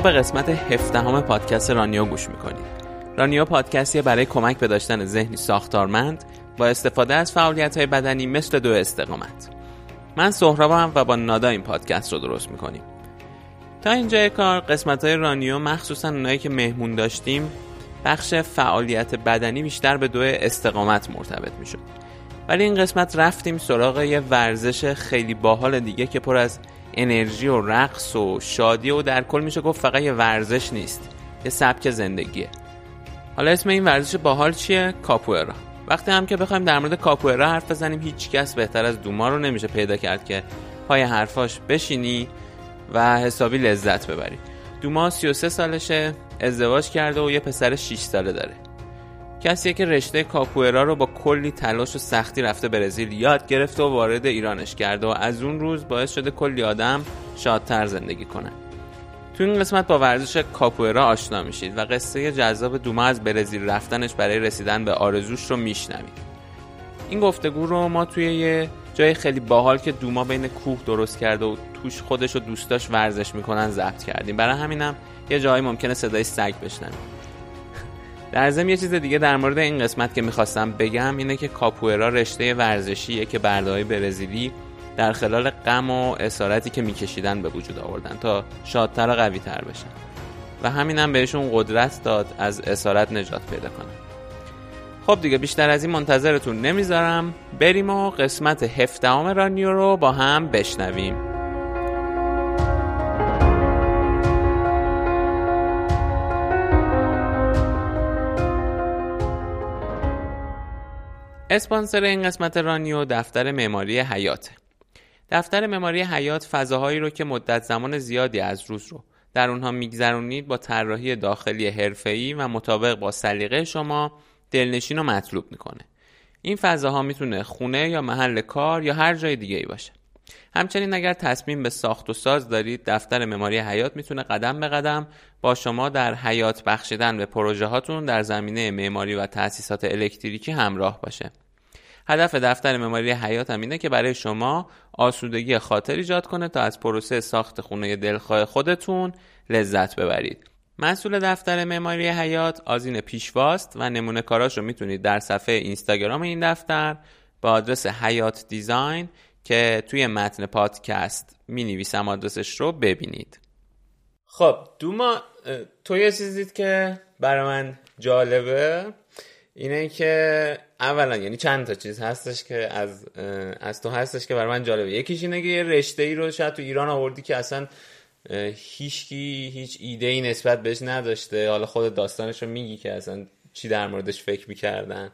به قسمت هفدهم پادکست رانیو گوش می‌کنید. رانیو پادکستی برای کمک به داشتن ذهنی ساختارمند با استفاده از فعالیت های بدنی مثل دو استقامت. من سهرابم و با نادا این پادکست رو درست می‌کنیم. تا اینجای کار قسمت های رانیو مخصوصا اونایی که مهمون داشتیم بخش فعالیت بدنی بیشتر به دو استقامت مرتبط می‌شد. ولی این قسمت رفتیم سراغ یه ورزش خیلی باحال دیگه که پر از انرژی و رقص و شادی و در کل میشه گفت فقط یه ورزش نیست یه سبک زندگیه. حالا اسم این ورزش باحال چیه؟ کاپوئرا. وقتی هم که بخوایم در مورد کاپوئرا حرف بزنیم هیچ کس بهتر از دوما رو نمیشه پیدا کرد که پای حرفاش بشینی و حسابی لذت ببری. دوما 33 سالشه ازدواج کرده و یه پسر 6 ساله داره. کسیه که رشته کاپوئرا رو با کلی تلاش و سختی رفته برزیل یاد گرفته و وارد ایرانش کرده و از اون روز باعث شده کلی آدم شادتر زندگی کنن تو این قسمت با ورزش کاپوئرا آشنا میشید و قصه جذاب دوما از برزیل رفتنش برای رسیدن به آرزوش رو میشنوید. این گفتگو رو ما توی یه جای خیلی باحال که دوما بین کوه درست کرده و توش خودش و دوستاش ورزش می‌کنن ضبط کردیم. برای همینم یه جایی ممکنه صدای سگ بشنوید در ضمن یه چیز دیگه در مورد این قسمت که می‌خواستم بگم اینه که کاپوئرا رشته ورزشیه که بردهای برزیلی در خلال غم و اسارتی که میکشیدن به وجود آوردن تا شادتر و قوی تر بشن. و همینم بهشون قدرت داد از اسارت نجات پیدا کنن. خب دیگه بیشتر از این منتظرتون نمی‌ذارم. بریم و قسمت هفدهم رانیو رو با هم بشنویم. اسپانسر این قسمت رانیو دفتر معماری حیات دفتر معماری حیات فضاهایی رو که مدت زمان زیادی از روز رو در اونها میگذرونید با طراحی داخلی حرفه‌ای و مطابق با سلیقه شما دلنشین و مطلوب می‌کنه. این فضاها می‌تونه خونه یا محل کار یا هر جای دیگه ای باشه. همچنین اگر تصمیم به ساخت و ساز دارید دفتر معماری حیات می‌تونه قدم به قدم با شما در حیات بخشیدن به پروژه هاتون در زمینه معماری و تأسیسات الکتریکی همراه باشه. هدف دفتر معماری حیات هم اینه که برای شما آسودگی خاطر ایجاد کنه تا از پروسه ساخت خونه دلخواه خودتون لذت ببرید. مسئول دفتر معماری حیات آزین پیشواست و نمونه کاراش رو می‌تونید در صفحه اینستاگرام این دفتر با آدرس حیات دیزاین که توی متن پادکست می نویسم آدرسش رو ببینید. خب دوما تو یه چیزید که برای من جالبه اینه که اولا یعنی چند تا چیز هستش که از از تو هستش که برای من جالبه. یکیش اینه که یه رشته ای رو شاید تو ایران آوردی که اصلا هیچکی هیچ ایده ای نسبت بهش نداشته. حالا خود داستانش رو میگی که اصلا چی در موردش فکر می‌کردن.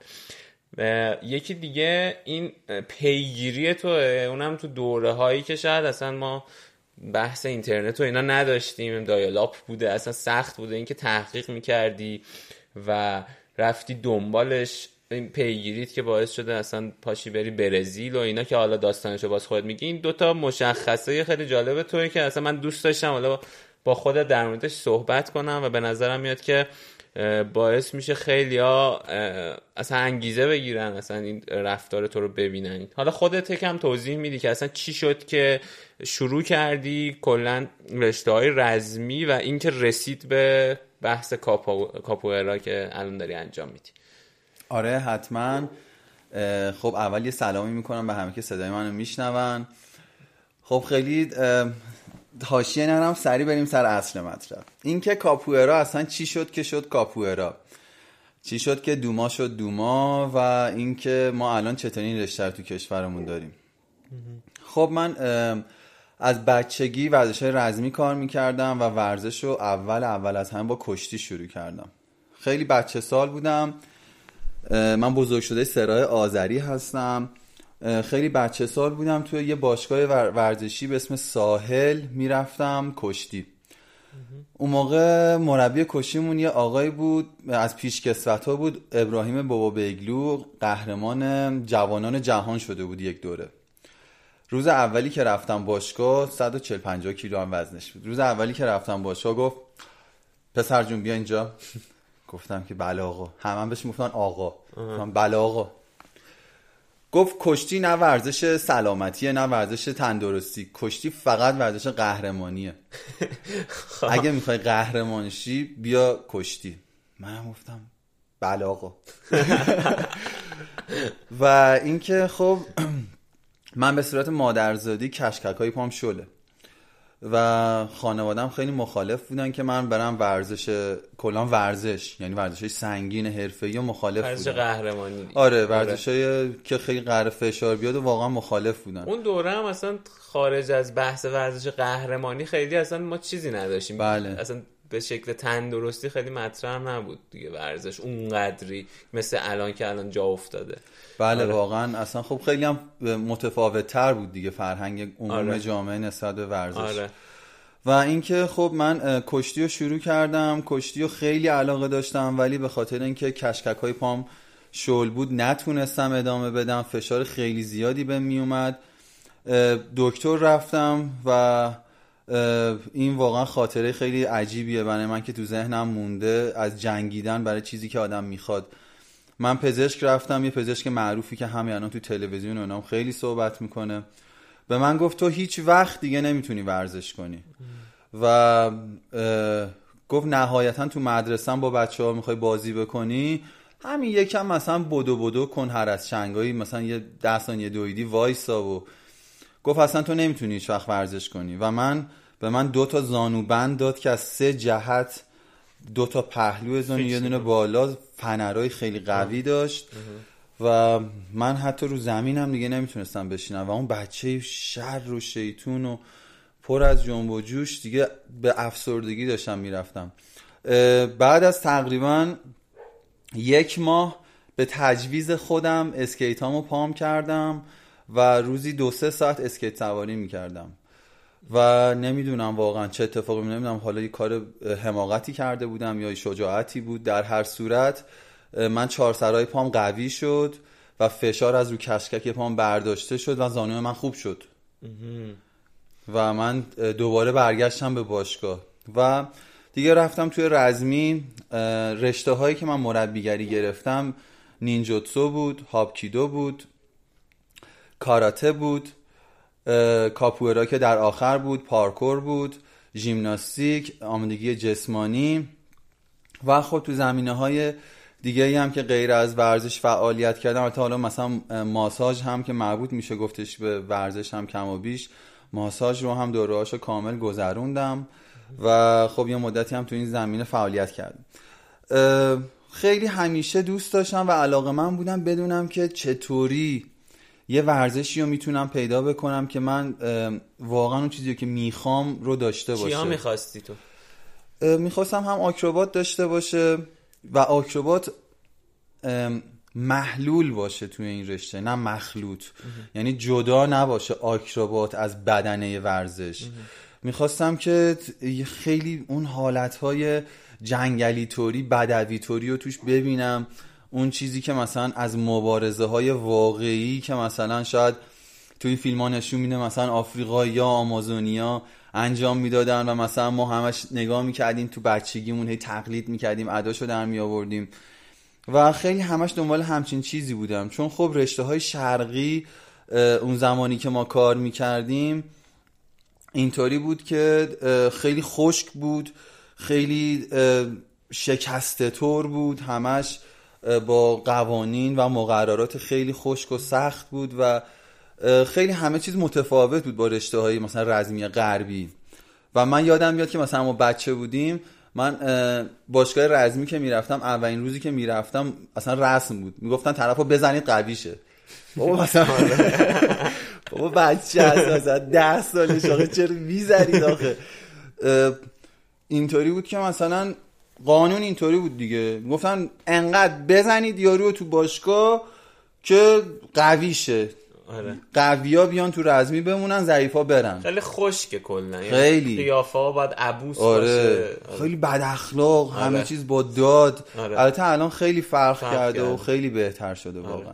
یکی دیگه این پیگیری تو اونم تو دوره هایی که شاید اصلا ما بحث اینترنت و اینا نداشتیم. دایالاپ بوده اصلا سخت بوده. اینکه تحقیق می‌کردی و رفتی دنبالش. این پیگیریت که باعث شده اصلا پاشی بری برزیل و اینا که حالا داستانشو باز خود میگی این دوتا مشخصه خیلی جالبه توی که اصلا من دوست داشتم حالا با خودت در موردش صحبت کنم و به نظرم میاد که باعث میشه خیلی ها اصلا انگیزه بگیرن اصلا این رفتار تو رو ببینن. حالا خودت کم توضیح میدی که اصلا چی شد که شروع کردی کلا رشته های رزمی و اینکه رسید به بحث کاپو... کاپوئرا که الان داری انجام میدی. آره حتما. خب اول یه سلامی می‌کنم به همه که صدای منو میشنون. خب خیلی حاشیه نرم سری بریم سر اصل مطلب. اینکه کاپوئرا اصلا چی شد که شد کاپوئرا؟ چی شد که دوما شد دوما و اینکه ما الان چطور این رشته تو کشورمون داریم؟ خب من از بچگی ورزش های رزمی کار می‌کردم و ورزش رو اول اول از همه با کشتی شروع کردم. خیلی بچه سال بودم. من بزرگ شده سرای آذری هستم. خیلی بچه سال بودم توی یه باشگاه ورزشی به اسم ساحل می‌رفتم کشتی. اون موقع مربی کشتیمون یه آقای بود از پیشکسوت ها بود ابراهیم بابا بیگلو قهرمان جوانان جهان شده بود یک دوره. روز اولی که رفتم باشگاه 140 50 کیلو هم وزنش بود. روز اولی که رفتم باشگاه گفت پسر جون بیا اینجا. گفتم که بله آقا. همه هم بهش می‌گفتن آقا. بله آقا. گفت کشتی نه ورزش سلامتیه نه ورزش تندرستی. کشتی فقط ورزش قهرمانیه. اگه می‌خوای قهرمانشی بیا کشتی. من گفتم بله آقا. و اینکه خب من به صورت مادرزادی کشکک های پام شله. و خانوادم خیلی مخالف بودن که من برم ورزش کلان ورزش یعنی ورزش سنگین حرفه‌ای و مخالف ورزش بودن. قهرمانی. آره ورزش که خیلی قرار فشار بیاد و واقعا مخالف بودن. اون دوره هم اصلا خارج از بحث ورزش قهرمانی خیلی اصلا ما چیزی نداشتیم. بله. اصلا به شکل تندرستی خیلی مطرح نبود دیگه ورزش اونقدری مثل الان که الان جا افتاده. بله آره. واقعا اصلا خب خیلی هم متفاوت تر بود دیگه فرهنگ عموم آره. جامعه نسبت به ورزش. آره. و اینکه خب من کشتی رو شروع کردم کشتی رو خیلی علاقه داشتم ولی به خاطر اینکه کشکک های پام شل بود نتونستم ادامه بدم. فشار خیلی زیادی به می اومد. دکتر رفتم و این واقعا خاطره خیلی عجیبیه برای من که تو ذهنم مونده از جنگیدن برای چیزی که آدم می‌خواد. من پزشک رفتم یه پزشک معروفی که همین الان تو تلویزیون و اینام خیلی صحبت می‌کنه. به من گفت تو هیچ وقت دیگه نمی‌تونی ورزش کنی. و گفت نهایتا تو مدرسه با بچه ها می‌خوای بازی بکنی. همین یکم مثلا بدو بدو کن هر از چنگایی مثلا یه ده ثانیه دویدی وایسا و گفت اصلا تو نمی‌تونی هیچ وقت ورزش کنی. و من به من دو تا زانوبند داد که از سه جهت دو تا پهلو زانو یه دونه بالا فنرهای خیلی قوی داشت و من حتی رو زمینم دیگه نمی‌تونستم بشینم و اون بچه شر و شیطون و پر از جنب و جوش دیگه به افسردگی داشتم می‌رفتم. بعد از تقریبا یک ماه به تجویز خودم اسکیتامو پام کردم و روزی دو سه ساعت اسکیت سواری می‌کردم. و نمی‌دونم واقعا چه اتفاقی نمی‌دونم حالا یه کار حماقتی کرده بودم یا شجاعتی بود. در هر صورت من چهار سرای پام قوی شد و فشار از رو کشکک پام برداشته شد و زانوی من خوب شد. و من دوباره برگشتم به باشگاه. و دیگه رفتم توی رزمی. رشته هایی که من مربیگری گرفتم نینجوتسو بود هاپکیدو بود کاراته بود. کاپوئرا که در آخر بود پارکور بود ژیمناستیک آمادگی جسمانی. و خب تو زمینه های دیگه هم که غیر از ورزش فعالیت کردم البته حالا مثلا ماساژ هم که مربوط میشه گفتش به ورزش هم کم و بیش. ماساژ رو هم دورهاشو کامل گذروندم و خب یه مدتی هم تو این زمینه فعالیت کردم. خیلی همیشه دوست داشتم و علاقه من بودم بدونم که چطوری یه ورزشی رو می‌تونم پیدا بکنم که من واقعا اون چیزی که می‌خوام رو داشته باشه. چیا می‌خواستی تو؟ می‌خواستم هم آکروبات داشته باشه و آکروبات محلول باشه توی این رشته نه مخلوط. یعنی جدا نباشه آکروبات از بدنه ورزش. می‌خواستم که خیلی اون حالتهای جنگلی توری بدوی توری رو توش ببینم. اون چیزی که مثلا از مبارزه های واقعی که مثلا شاید توی فیلم ها نشون میده مثلا آفریقا یا آمازونیا انجام می‌دادن و مثلا ما همش نگاه می‌کردیم تو بچگیمون هی تقلید می‌کردیم اداشو در میآوردیم. و خیلی همش دنبال همچین چیزی بودم. چون خب رشته های شرقی اون زمانی که ما کار می‌کردیم اینطوری بود که خیلی خشک بود خیلی شکسته طور بود همش با قوانین و مقررات خیلی خشک و سخت بود و خیلی همه چیز متفاوت بود با رشته های مثلا رزمی غربی. و من یادم میاد که مثلا ما بچه بودیم من باشگاه رزمی که می‌رفتم اولین روزی که می‌رفتم اصلا رسم بود. می‌گفتن طرفو بزنید قویشه. بابا مثلا بابا بچه اصلا ده سالش آخه چرا می‌زنید آخه؟ اینطوری بود که مثلا قانون اینطوری بود دیگه. گفتن انقدر بزنید یارو تو باشگاه که قوی شه آره. قویا بیان تو رزمی بمونن ضعیفا برن. خیلی خشکه کلا خیلی. قیافه ها باید عبوس آره. باشه. خیلی بد اخلاق آره. همه چیز با داد. آره. البته الان خیلی فرق, فرق کرده و. خیلی بهتر شده واقعا.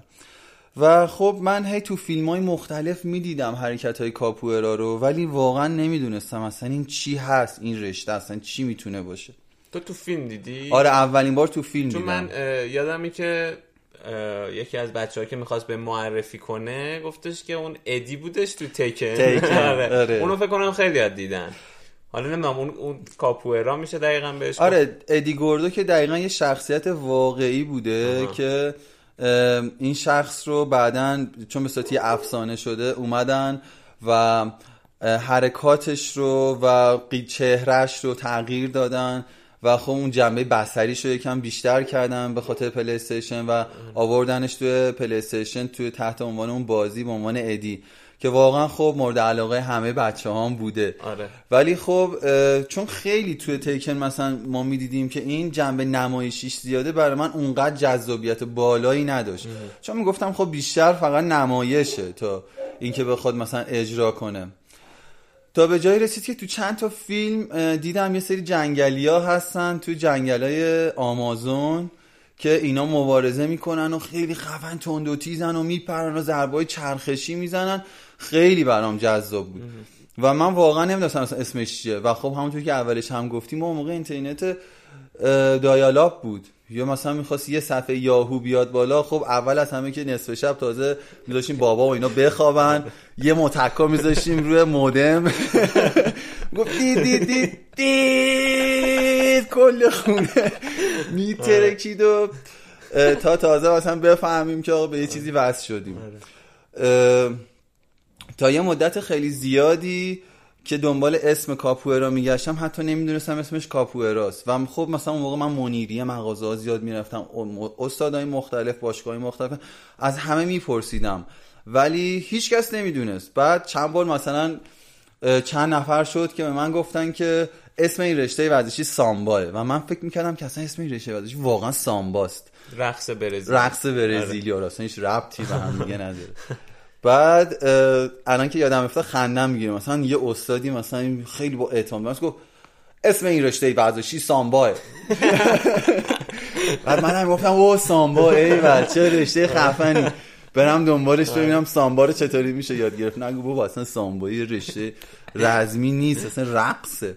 و خب من هی تو فیلم های مختلف می‌دیدم حرکت های کاپوئرا رو ولی واقعا نمی‌دونستم اصلا این چی هست این رشته اصلا چی می‌تونه باشه. تو تو فیلم دیدی آره اولین بار تو فیلم چون دیدم من اه، یادمی که یکی از بچه که می‌خواست به معرفی کنه گفتش که اون ادی بودش تو تکن, تکن. آره. آره. اونو فکر کنم خیلی یاد دیدن حالا نمی‌دونم اون اون کاپوئرا میشه دقیقا بهش. آره ادی گوردو که دقیقا یه شخصیت واقعی بوده آها. که این شخص رو بعدا چون به صورت یه افسانه شده اومدن و حرکاتش رو و چهرهش رو تغییر دادن و خب اون جنبه بصریش رو یکم بیشتر کردن به خاطر play و آوردنش توی PlayStation توی تحت عنوان اون بازی به عنوان Eddy که واقعا خب مورد علاقه همه بچه‌ها هم بوده. آره. ولی خب اه، چون خیلی توی Tekken مثلا ما می‌دیدیم که این جنبه نمایشیش زیاده برای من اونقدر جذابیت بالایی نداشت. چون می‌گفتم خب بیشتر فقط نمایشه تا اینکه بخواد مثلا اجرا کنه. تا به جایی رسید که تو چند تا فیلم دیدم یه سری جنگلی ها هستن تو جنگل های آمازون که اینا مبارزه می‌کنن و خیلی خفن تند و تیزن و میپرن و ضربای چرخشی می‌زنن. خیلی برام جذاب بود. و من واقعا نمی‌دونستم اصلا اسمش چیه. و خب همونطور که اولش هم گفتیم ما اون موقع اینترنت اه، دایالاپ بود. یا مثلا می‌خواست یه صفحه یاهو بیاد بالا خب اول از همه که نصف شب تازه میذاشیم بابا و اینا بخوابن. یه متکا میذاشیم روی مودم. گفت دید دید دید دید کل خونه میترکید و تا تازه مثلا بفهمیم که آقا به یه چیزی وصل شدیم. اه، تا یه مدت خیلی زیادی که دنبال اسم کاپوئرا میگشتم حتی نمی‌دونستم اسمش کاپوئراست. و خب مثلا اون موقع من منیری مغازه ها زیاد می‌رفتم استادای مختلف باشگاهی مختلف از همه میپرسیدم. ولی هیچ کس نمی‌دونست. بعد چند بار مثلا چند نفر شد که به من گفتن که اسم این رشته ورزشی سامباه و من فکر می‌کردم که اصلا اسم این رشته ورزشی واقعا سامباست. رقص برزیل. رقص برزیلی آره اصلا هیچ ربطی به هم دیگه نداره. بعد الان که یادم افتاد خندم می‌گیره مثلا یه استادی مثلا خیلی با اعتماد مثلا گفت اسم این رشته ورزشی سامباه بعد من هم گفتم او سامبا ای بچه رشته خفنی. برم دنبالش ببینم سامبا رو چطوری میشه یاد گرفت. نگو بابا اصلا سامبا یه رشته رزمی نیست اصلا رقصه.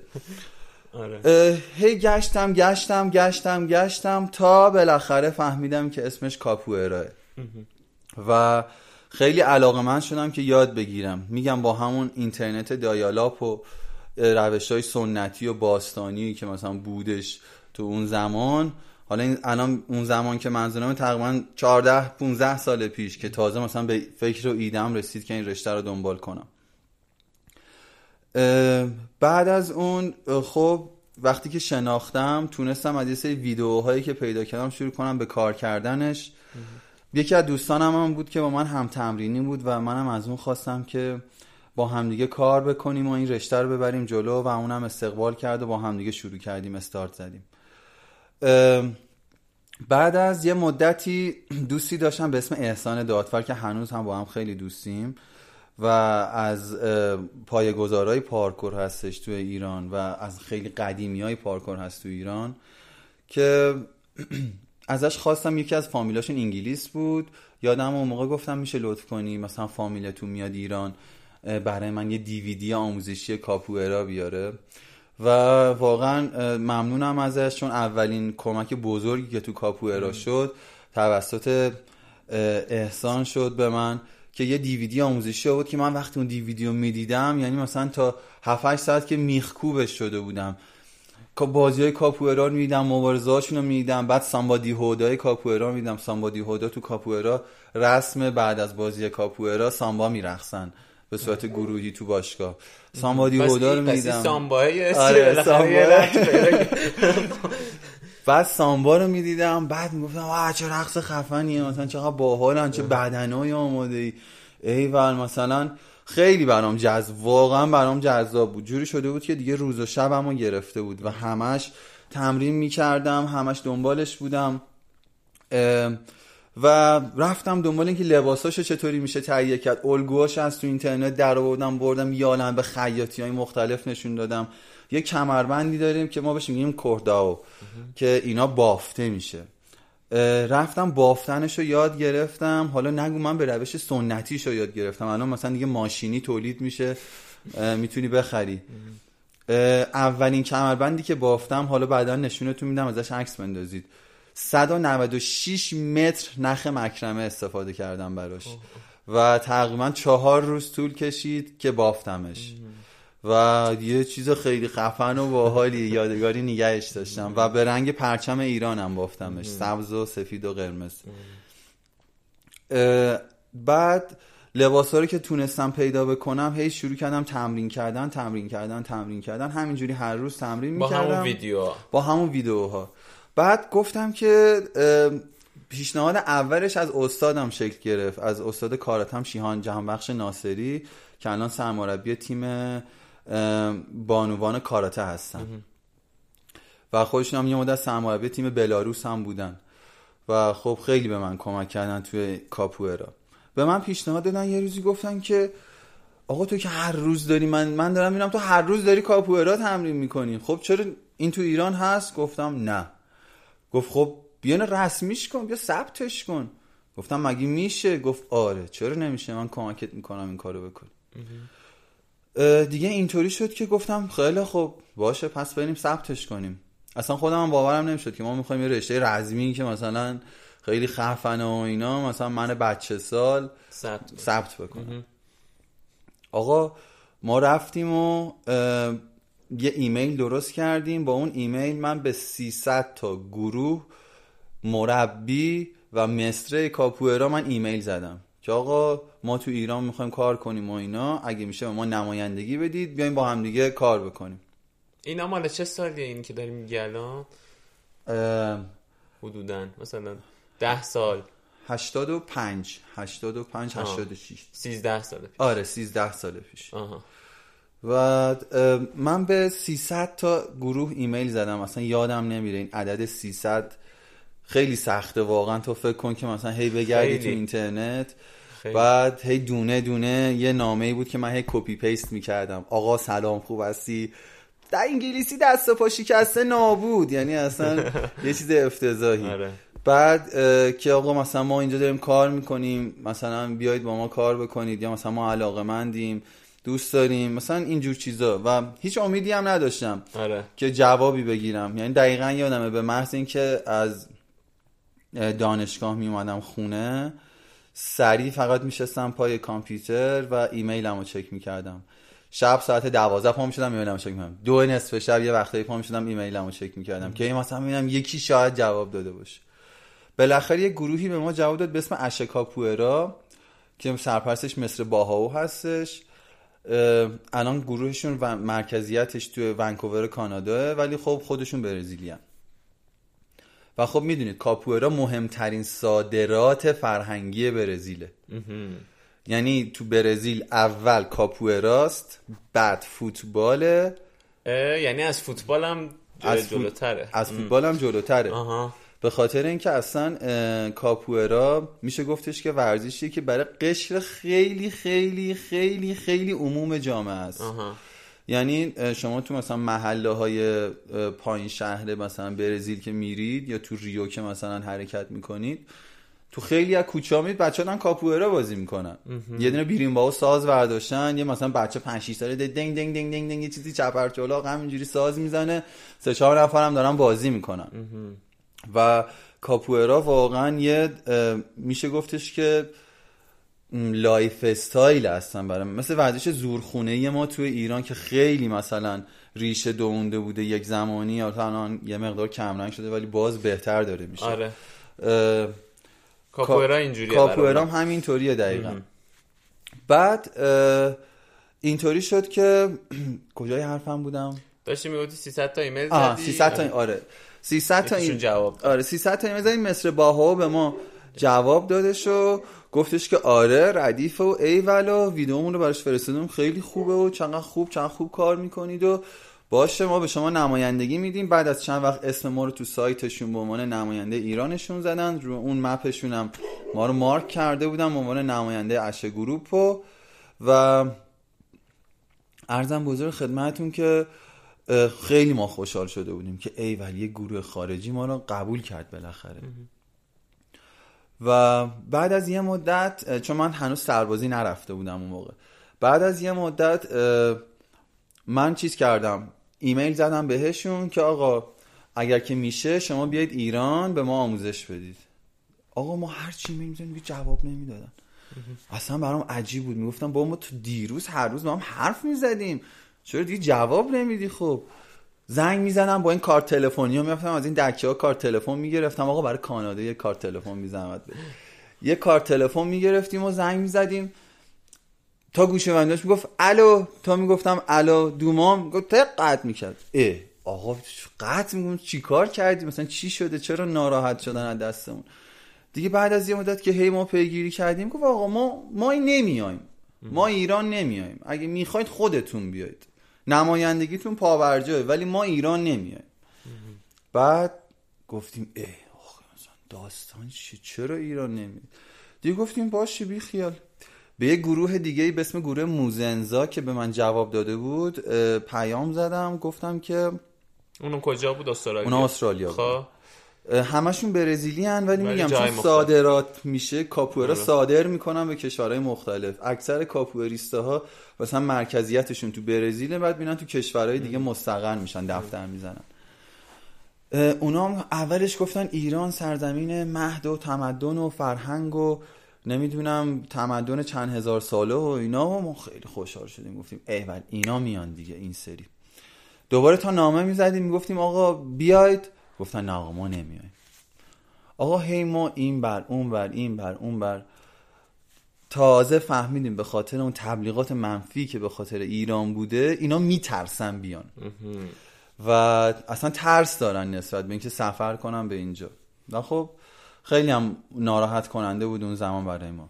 آره. هی گشتم گشتم گشتم گشتم تا بالاخره فهمیدم که اسمش کاپوئراه. و خیلی علاقه من شدم که یاد بگیرم. میگم با همون اینترنت دایالاپ و روش های سنتی و باستانی که مثلا بودش تو اون زمان. حالا الان اون زمان که منظورم تقریبا 14 15 سال پیش که تازه مثلا به فکر و ایدم رسید که این رشته رو دنبال کنم. بعد از اون خب وقتی که شناختم تونستم از یه سری ویدیوهایی که پیدا کردم شروع کنم به کار کردنش. یکی از دوستانم هم بود که با من هم تمرینی بود و منم از اون خواستم که با همدیگه کار بکنیم و این رشته رو ببریم جلو و اونم استقبال کرد و با همدیگه شروع کردیم استارت زدیم. بعد از یه مدتی دوستی داشتم به اسم احسان دادفر که هنوز هم با هم خیلی دوستیم و از پایه‌گذارای پارکور هستش تو ایران و از خیلی قدیمی های پارکور هست تو ایران که ازش خواستم یکی از فامیلاشون انگلیس بود. یادم اون موقع گفتم میشه لطف کنی مثلا فامیلتون میاد ایران برای من یه دیویدی آموزشی کاپوئرا بیاره. و واقعا ممنونم ازش چون اولین کمک بزرگی که تو کاپوئرا شد توسط احسان شد به من که یه دیویدی آموزشی بود که من وقتی اون دیویدی رو می‌دیدم یعنی مثلا تا 7 ساعت که میخکوبش شده بودم. بازی های کاپوئرا رو می‌دیدم مبارزه هاشون رو می‌دیدم بعد سامبادی هودای کاپوئرا رو می‌دیدم سامبادی هودا تو کاپوئرا رسم بعد از بازی کاپوئرا سامبا میرقصن به صورت گروهی تو باشگاه. سامبادی هودا رو سامباه یه آره، سامبا. بعد سامبا رو می‌دیدم بعد می‌گفتم واه چه رقص خفنیه مثلا چقدر باحالن چه بدنای آماده ای ایول مثلا خیلی برام جذاب واقعا برام جذاب بود. جوری شده بود که دیگه روز و شبمو گرفته بود و همش تمرین می‌کردم همش دنبالش بودم. و رفتم دنبال اینکه لباساشو چطوری میشه تهیه کرد. الگوهاش از تو اینترنت در آوردم بردم یالم به خیاطی های مختلف نشون دادم. یه کمربندی داریم که ما بهش میگیم کرداو که اینا بافته میشه. رفتم بافتنش رو یاد گرفتم. حالا نگو من به روش سنتیش رو یاد گرفتم. الان مثلا دیگه ماشینی تولید میشه. می‌تونی بخری. اولین کمربندی که بافتم حالا بعدا نشونتون میدم ازش عکس بندازید. 196 متر نخ مکرمه استفاده کردم براش. و تقریبا چهار روز طول کشید که بافتمش. و یه چیز خیلی خفن و باحالی یادگاری نگهش داشتم و به رنگ پرچم ایرانم بافتمش سبز و سفید و قرمز. بعد لباس رو که تونستم پیدا بکنم هی شروع کردم تمرین کردن تمرین کردن تمرین کردن. همینجوری هر روز تمرین می‌کردم با همون ویدیو با همون ویدیوها. بعد گفتم که پیشنهاد اولش از استادم شکل گرفت. از استاد کاراتم شیهان جهانبخش ناصری که الان سرمربی تیم بانوان کاراته هستن. و خودشون هم یه مدت سرمربی تیم بلاروس هم بودن. و خب خیلی به من کمک کردن توی کاپوئرا. به من پیشنهاد دادن یه روزی گفتن که آقا تو که هر روز داری من من دارم میرم تو هر روز داری کاپوئرا تمرین می‌کنی. خب چرا این تو ایران هست؟ گفتم نه. گفت خب بیان رسمیش کن بیا ثبتش کن. گفتم مگه میشه؟ گفت آره. چرا نمیشه؟ من کمکت می‌کنم این کارو بکن دیگه اینطوری شد که گفتم خیلی خب باشه پس بریم ثبتش کنیم. اصلا خودم هم باورم نمی‌شد که ما می‌خوایم یه رشته رزمی که مثلا خیلی خفنه و اینا مثلا من بچه سال ثبت بکنم. آقا ما رفتیم و یه ایمیل درست کردیم. با اون ایمیل من به 300 تا گروه مربی و مستره کاپوئرا من ایمیل زدم. که آقا ما تو ایران می‌خوایم کار کنیم و اینا اگه میشه ما نمایندگی بدید بیایم با همدیگه کار بکنیم. اینا مال چه سالیه این که داریم میگی الان؟ حدودا مثلا ده سال. 85 85 86 13 سال پیش. آره 13 سال پیش. آها. و من به 300 تا گروه ایمیل زدم اصلا یادم نمیره این عدد 300 خیلی سخته واقعا تو فکر کن که مثلا هی بگردی تو اینترنت. خیلی. بعد هی دونه دونه یه نامه ای بود که من هی copy paste می‌کردم آقا سلام خوب هستی در انگلیسی دست پا شکسته نابود یعنی اصلا یه چیز افتضاحی آره. بعد که آقا مثلا ما اینجا داریم کار می‌کنیم مثلا بیایید با ما کار بکنید یا مثلا ما علاقه مندیم دوست داریم مثلا اینجور چیزا و هیچ امیدی هم نداشتم آره. که جوابی بگیرم یعنی دقیقا یادمه به محض اینکه از دانشگاه می اومدم خونه سریع فقط میشستم پای کامپیوتر و ایمیلمو چک می‌کردم. شب ساعت دوازده پا می‌شدم ایمیلمو چک می‌کردم. دو نصف شب یه وقتایی پا می‌شدم ایمیلمو چک می‌کردم که مثلا ببینم یکی شاید جواب داده باشه. بالاخره یه گروهی به ما جواب داد به اسم اشکاپوئرا که سرپرستش مصر باهاو هستش. الان گروهشون و مرکزیتش توی ونکوور کانادا ولی خب خودشون برزیلی و خب می‌دونید کاپوئرا مهمترین صادرات فرهنگی برزیله. یعنی تو برزیل اول کاپوئراست بعد فوتباله یعنی از فوتبال هم جلوتره. از فوتبال هم جلوتره. به خاطر اینکه اصلا کاپوئرا میشه گفتش که ورزشی که برای قشر خیلی خیلی خیلی خیلی عموم جامعه است. یعنی شما تو مثلا محله های پایین شهر مثلا برزیل که میرید یا تو ریو که مثلا حرکت می‌کنید تو خیلی از کوچه میید بچه دارن کاپوئرا بازی می‌کنن. یه دونه بیرین با ساز برداشتن یه مثلا بچه 5 6 ساله دنگ دنگ دنگ دنگ دنگ یه چیزی چپرچلاق همینجوری ساز می‌زنه. سه چهار نفرم دارن بازی می‌کنن. و کاپوئرا واقعا یه میشه گفتش که lifestyle هستن برای مثل ورزش زورخونه ما توی ایران که خیلی مثلا ریشه دونده بوده یک زمانی یا الان یه مقدار کمرنگ شده ولی باز بهتر داره میشه. آره. کاپوئرا اینجوریه کاپوئرا هم همینطوریه دقیقا. بعد اینطوری شد که کجای حرفم بودم؟ داشتی می‌گفتی 300 تا ایمیل زدی؟ 300 تا آره. 300 تا این جواب آره 300 تا ایمیل زدیم مصر باها به ما جواب دادش و گفتش که آره ردیف و ای ولا ویدیومون رو براش فرستادم خیلی خوبه و چقدر خوب چقدر خوب کار می‌کنید و باشه ما به شما نمایندگی میدیم. بعد از چند وقت اسم ما رو تو سایتشون به عنوان نماینده ایرانشون زدن. رو اون مپشون هم ما رو مارک کرده بودن به عنوان نماینده اشه گروپ و و ارزم بزرگ خدمتون که خیلی ما خوشحال شده بودیم که ای ولی یه گروه خارجی ما رو قبول کرد بالاخره. و بعد از یه مدت چون من هنوز سربازی نرفته بودم اون موقع. بعد از یه مدت من چیز کردم. ایمیل زدم بهشون که آقا اگر که میشه شما بیاید ایران به ما آموزش بدید. آقا ما هر چی میگیم جواب نمی‌دادن. اصلا برام عجیب بود. می‌گفتم با ما تو دیروز هر روز ما هم حرف می‌زدیم. چرا دیگه جواب نمیدی؟ خب. زنگ می‌زنم با این کارت تلفنی ها می‌رفتم از این دکه ها کارت تلفن می‌گرفتم. آقا برای کانادا یه کارت تلفن می‌زنم یه کارت تلفن می‌گرفتیم و زنگ می‌زدیم. تا گوشه بنداش می‌گفت الو؟ تا می‌گفتم الو دومام؟ گفت قطع می‌کرد. اه آقا قطع میگم چیکار کردی مثلا چی شده؟ چرا ناراحت شدن از دستمون؟ دیگه بعد از یه مدت که هی ما پیگیری کردیم گفت آقا ما ما نمیایم ما ایران نمیایم اگه می‌خواید خودتون بیاید. نمایندگیتون پاورجاه ولی ما ایران نمیایم. بعد گفتیم اه داستان چی؟ چرا ایران نمیاد؟ دیگه گفتیم باشه بی خیال. به یه گروه دیگه به اسم گروه موزنزا که به من جواب داده بود پیام زدم گفتم که اونم کجا بود؟ استرالیا. اونا استرالیا خب. همشون برزیلی هن ولی میگم چون صادرات میشه کاپوئرا آره. صادر می‌کنن به کشورهای مختلف. اکثر کاپوئریستا ها مثلا مرکزیتشون تو برزیل بعد میرن تو کشورهای دیگه مستقر میشن دفتر می‌زنن. اونا هم اولش گفتن ایران سرزمین مهد و تمدن و فرهنگ و نمی‌دونم تمدن چند هزار ساله و اینا و ما خیلی خوشحال شدیم. گفتیم ایول اینا میان دیگه این سری. دوباره تا نامه می‌زدیم می‌گفتیم آقا بیاید گفتن نه آقا ما نمیایم. آقا هی ما این بر اون بر این بر اون بر. تازه فهمیدیم به خاطر اون تبلیغات منفی که به خاطر ایران بوده اینا میترسن بیان. و اصلا ترس دارن نسبت به اینکه سفر کنم به اینجا. و خب خیلی هم ناراحت کننده بود اون زمان برای ما.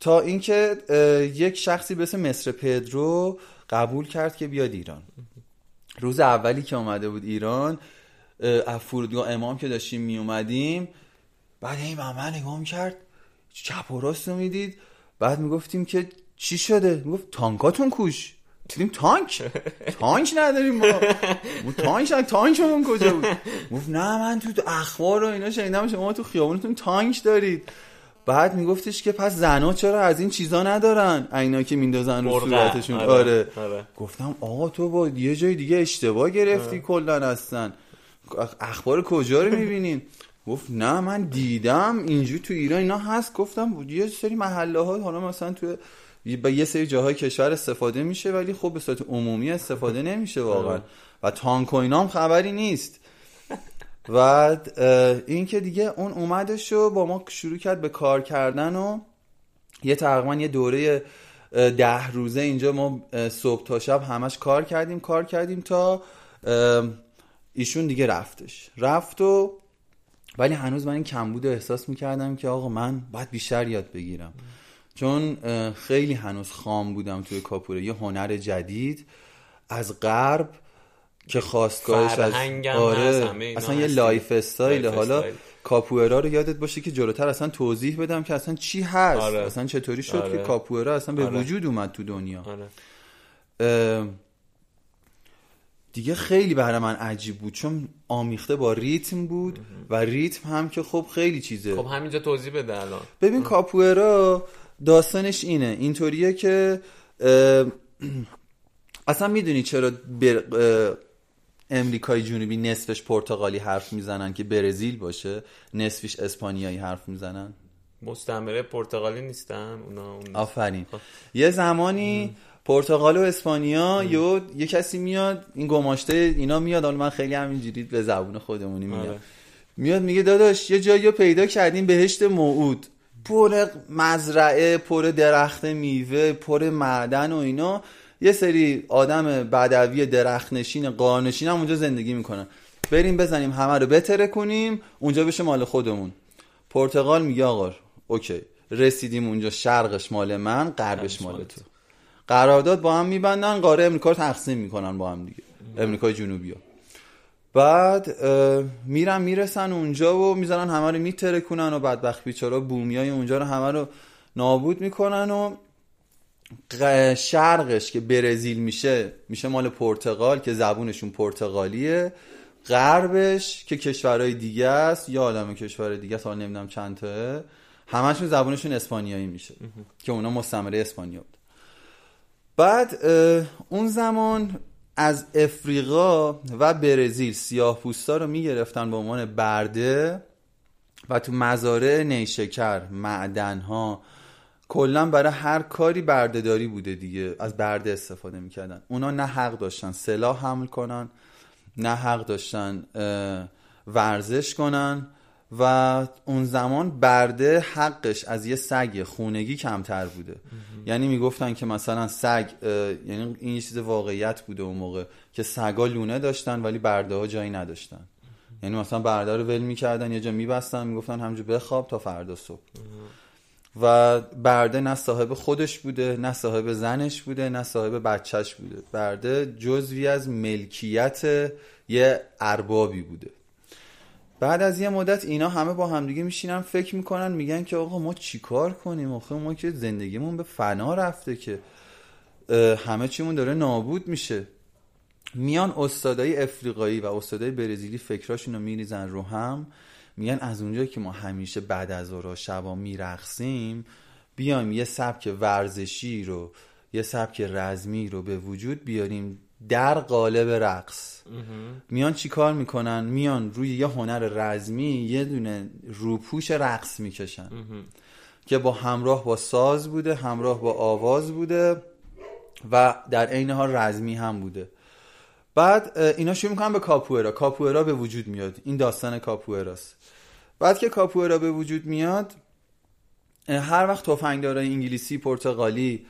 تا اینکه یک شخصی به اسم مصر پدرو قبول کرد که بیاد ایران. روز اولی که اومده بود ایران فرودگاه امام که داشتیم می اومدیم بعد این من نگاه کرد. چپ و راست رو می‌دید. بعد می‌گفتیم که چی شده؟ می‌گفت تانکاتون کوش. دیدیم تانک؟ تانک نداریم ما. تانک نداریم تانکمون کجا بود؟ گفت نه من تو اخبار و اینا شنیدم. شما تو خیابونتون تانک دارید. بعد میگفتش که پس زنا چرا از این چیزا ندارن؟ اینا که میندازن رو صورتشون. آره. آره. آره. گفتم آقا تو با یه جای دیگه اشتباه گرفتی آره. کلا هستن. اخبار کجا رو می‌بینین؟ گفت نه من دیدم. اینجوری تو ایران اینا هست. گفتم یه سری محله ها حالا مثلا تو با یه سری جاهای کشور استفاده میشه ولی خب به صورت عمومی استفاده نمیشه واقعا. و تانک و هم خبری نیست. و این که دیگه اون اومدش و با ما شروع کرد به کار کردن و یه تقریبا یه دوره ده روزه اینجا ما صبح تا شب همش کار کردیم کار کردیم تا ایشون دیگه رفتش. رفت و ولی هنوز من این کمبود احساس می‌کردم که آقا من باید بیشتر یاد بگیرم. چون خیلی هنوز خام بودم توی کاپوره. یه هنر جدید از غرب که خواستگاهش از آره. اصلا یه lifestyle. حالا کاپوئرا رو یادت باشه که جلوتر اصلا توضیح بدم که اصلا چی هست. آره. اصلا چطوری شد آره. که کاپوئرا اصلا به آره. وجود اومد تو دنیا. آره. دیگه خیلی برای من عجیب بود چون آمیخته با ریتم بود و ریتم هم که خب خیلی چیزه. خب همینجا توضیح بده الان. ببین کاپوئرا داستانش اینه. اینطوریه که اصلا می‌دونی چرا بر... امریکای جنوبی نصفش پرتغالی حرف می‌زنن که برزیل باشه نصفش اسپانیایی حرف می‌زنن؟ مستعمره پرتغالی نیستن اونا؟ اون... آفرین. خب. یه زمانی پرتغال و اسپانیا یه یه کسی میاد این گماشته اینا میاد حالا من خیلی همینجوری به زبون خودمونی میاد آره. میاد میگه داداش یه جایی پیدا کردیم بهشت موعود. پر مزرعه پر درخت میوه پر معدن و اینا. یه سری آدم بدوی درخت نشین قارنشین هم اونجا زندگی می‌کنن. بریم بزنیم همه رو بتره کنیم اونجا بشه مال خودمون. پرتغال میگه آقا اوکی رسیدیم اونجا شرقش مال من غربش مال تو. قرارداد با هم میبندن قاره امریکا رو تقسیم می‌کنن با هم دیگه. امریکای جنوبی ها. بعد میرن می‌رسن اونجا و می‌زنن همه رو میتره کنن و بدبخت بیچارا بومیای اونجا رو همه رو نابود می‌کنن و شرقش که برزیل میشه میشه مال پرتغال که زبونشون پرتغالیه. غربش که کشورهای دیگه است یا آدم کشور دیگه است نمی‌دونم چند تاه همشون زبونشون اسپانیایی میشه. که اونا مستمره اسپانیا بود. بعد اون زمان از افریقا و برزیل سیاه پوستا رو می‌گرفتن به عنوان برده و تو مزارع نیشکر معدن ها کلا برای هر کاری بردهداری بوده دیگه از برده استفاده می‌کردن. اونا نه حق داشتن سلاح حمل کنن نه حق داشتن ورزش کنن. و اون زمان برده حقش از یه سگ خونگی کمتر بوده. یعنی می‌گفتن که مثلا سگ یعنی این چیز واقعیت بوده اون موقع که سگا لونه داشتن ولی برده ها جایی نداشتن. یعنی مثلا برده رو ول می‌کردن یه جا میبستن می‌گفتن همجا بخواب تا فردا صبح. و برده نه صاحب خودش بوده نه صاحب زنش بوده نه صاحب بچهش بوده. برده جزوی از ملکیت یه اربابی بوده. بعد از یه مدت اینا همه با همدیگه میشینن فکر می‌کنن میگن که آقا ما چیکار کنیم؟ آخه ما که زندگیمون به فنا رفته که همه چیمون داره نابود میشه. میان استادای افریقایی و استادای برزیلی فکراشون رو میریزن رو هم میگن از اونجا که ما همیشه بعد از اورا شبا میرقصیم بیایم یه سبک ورزشی رو یه سبک رزمی رو به وجود بیاریم. در قالب رقص. میان چیکار می‌کنن؟ میان روی یه هنر رزمی یه دونه روپوش رقص می‌کشن. که با همراه با ساز بوده همراه با آواز بوده و در عین حال رزمی هم بوده. بعد اینا شروع می‌کنن به کاپوئرا. کاپوئرا به وجود میاد. این داستان کاپوئراست. بعد که کاپوئرا به وجود میاد هر وقت تفنگدارای انگلیسی پرتغالی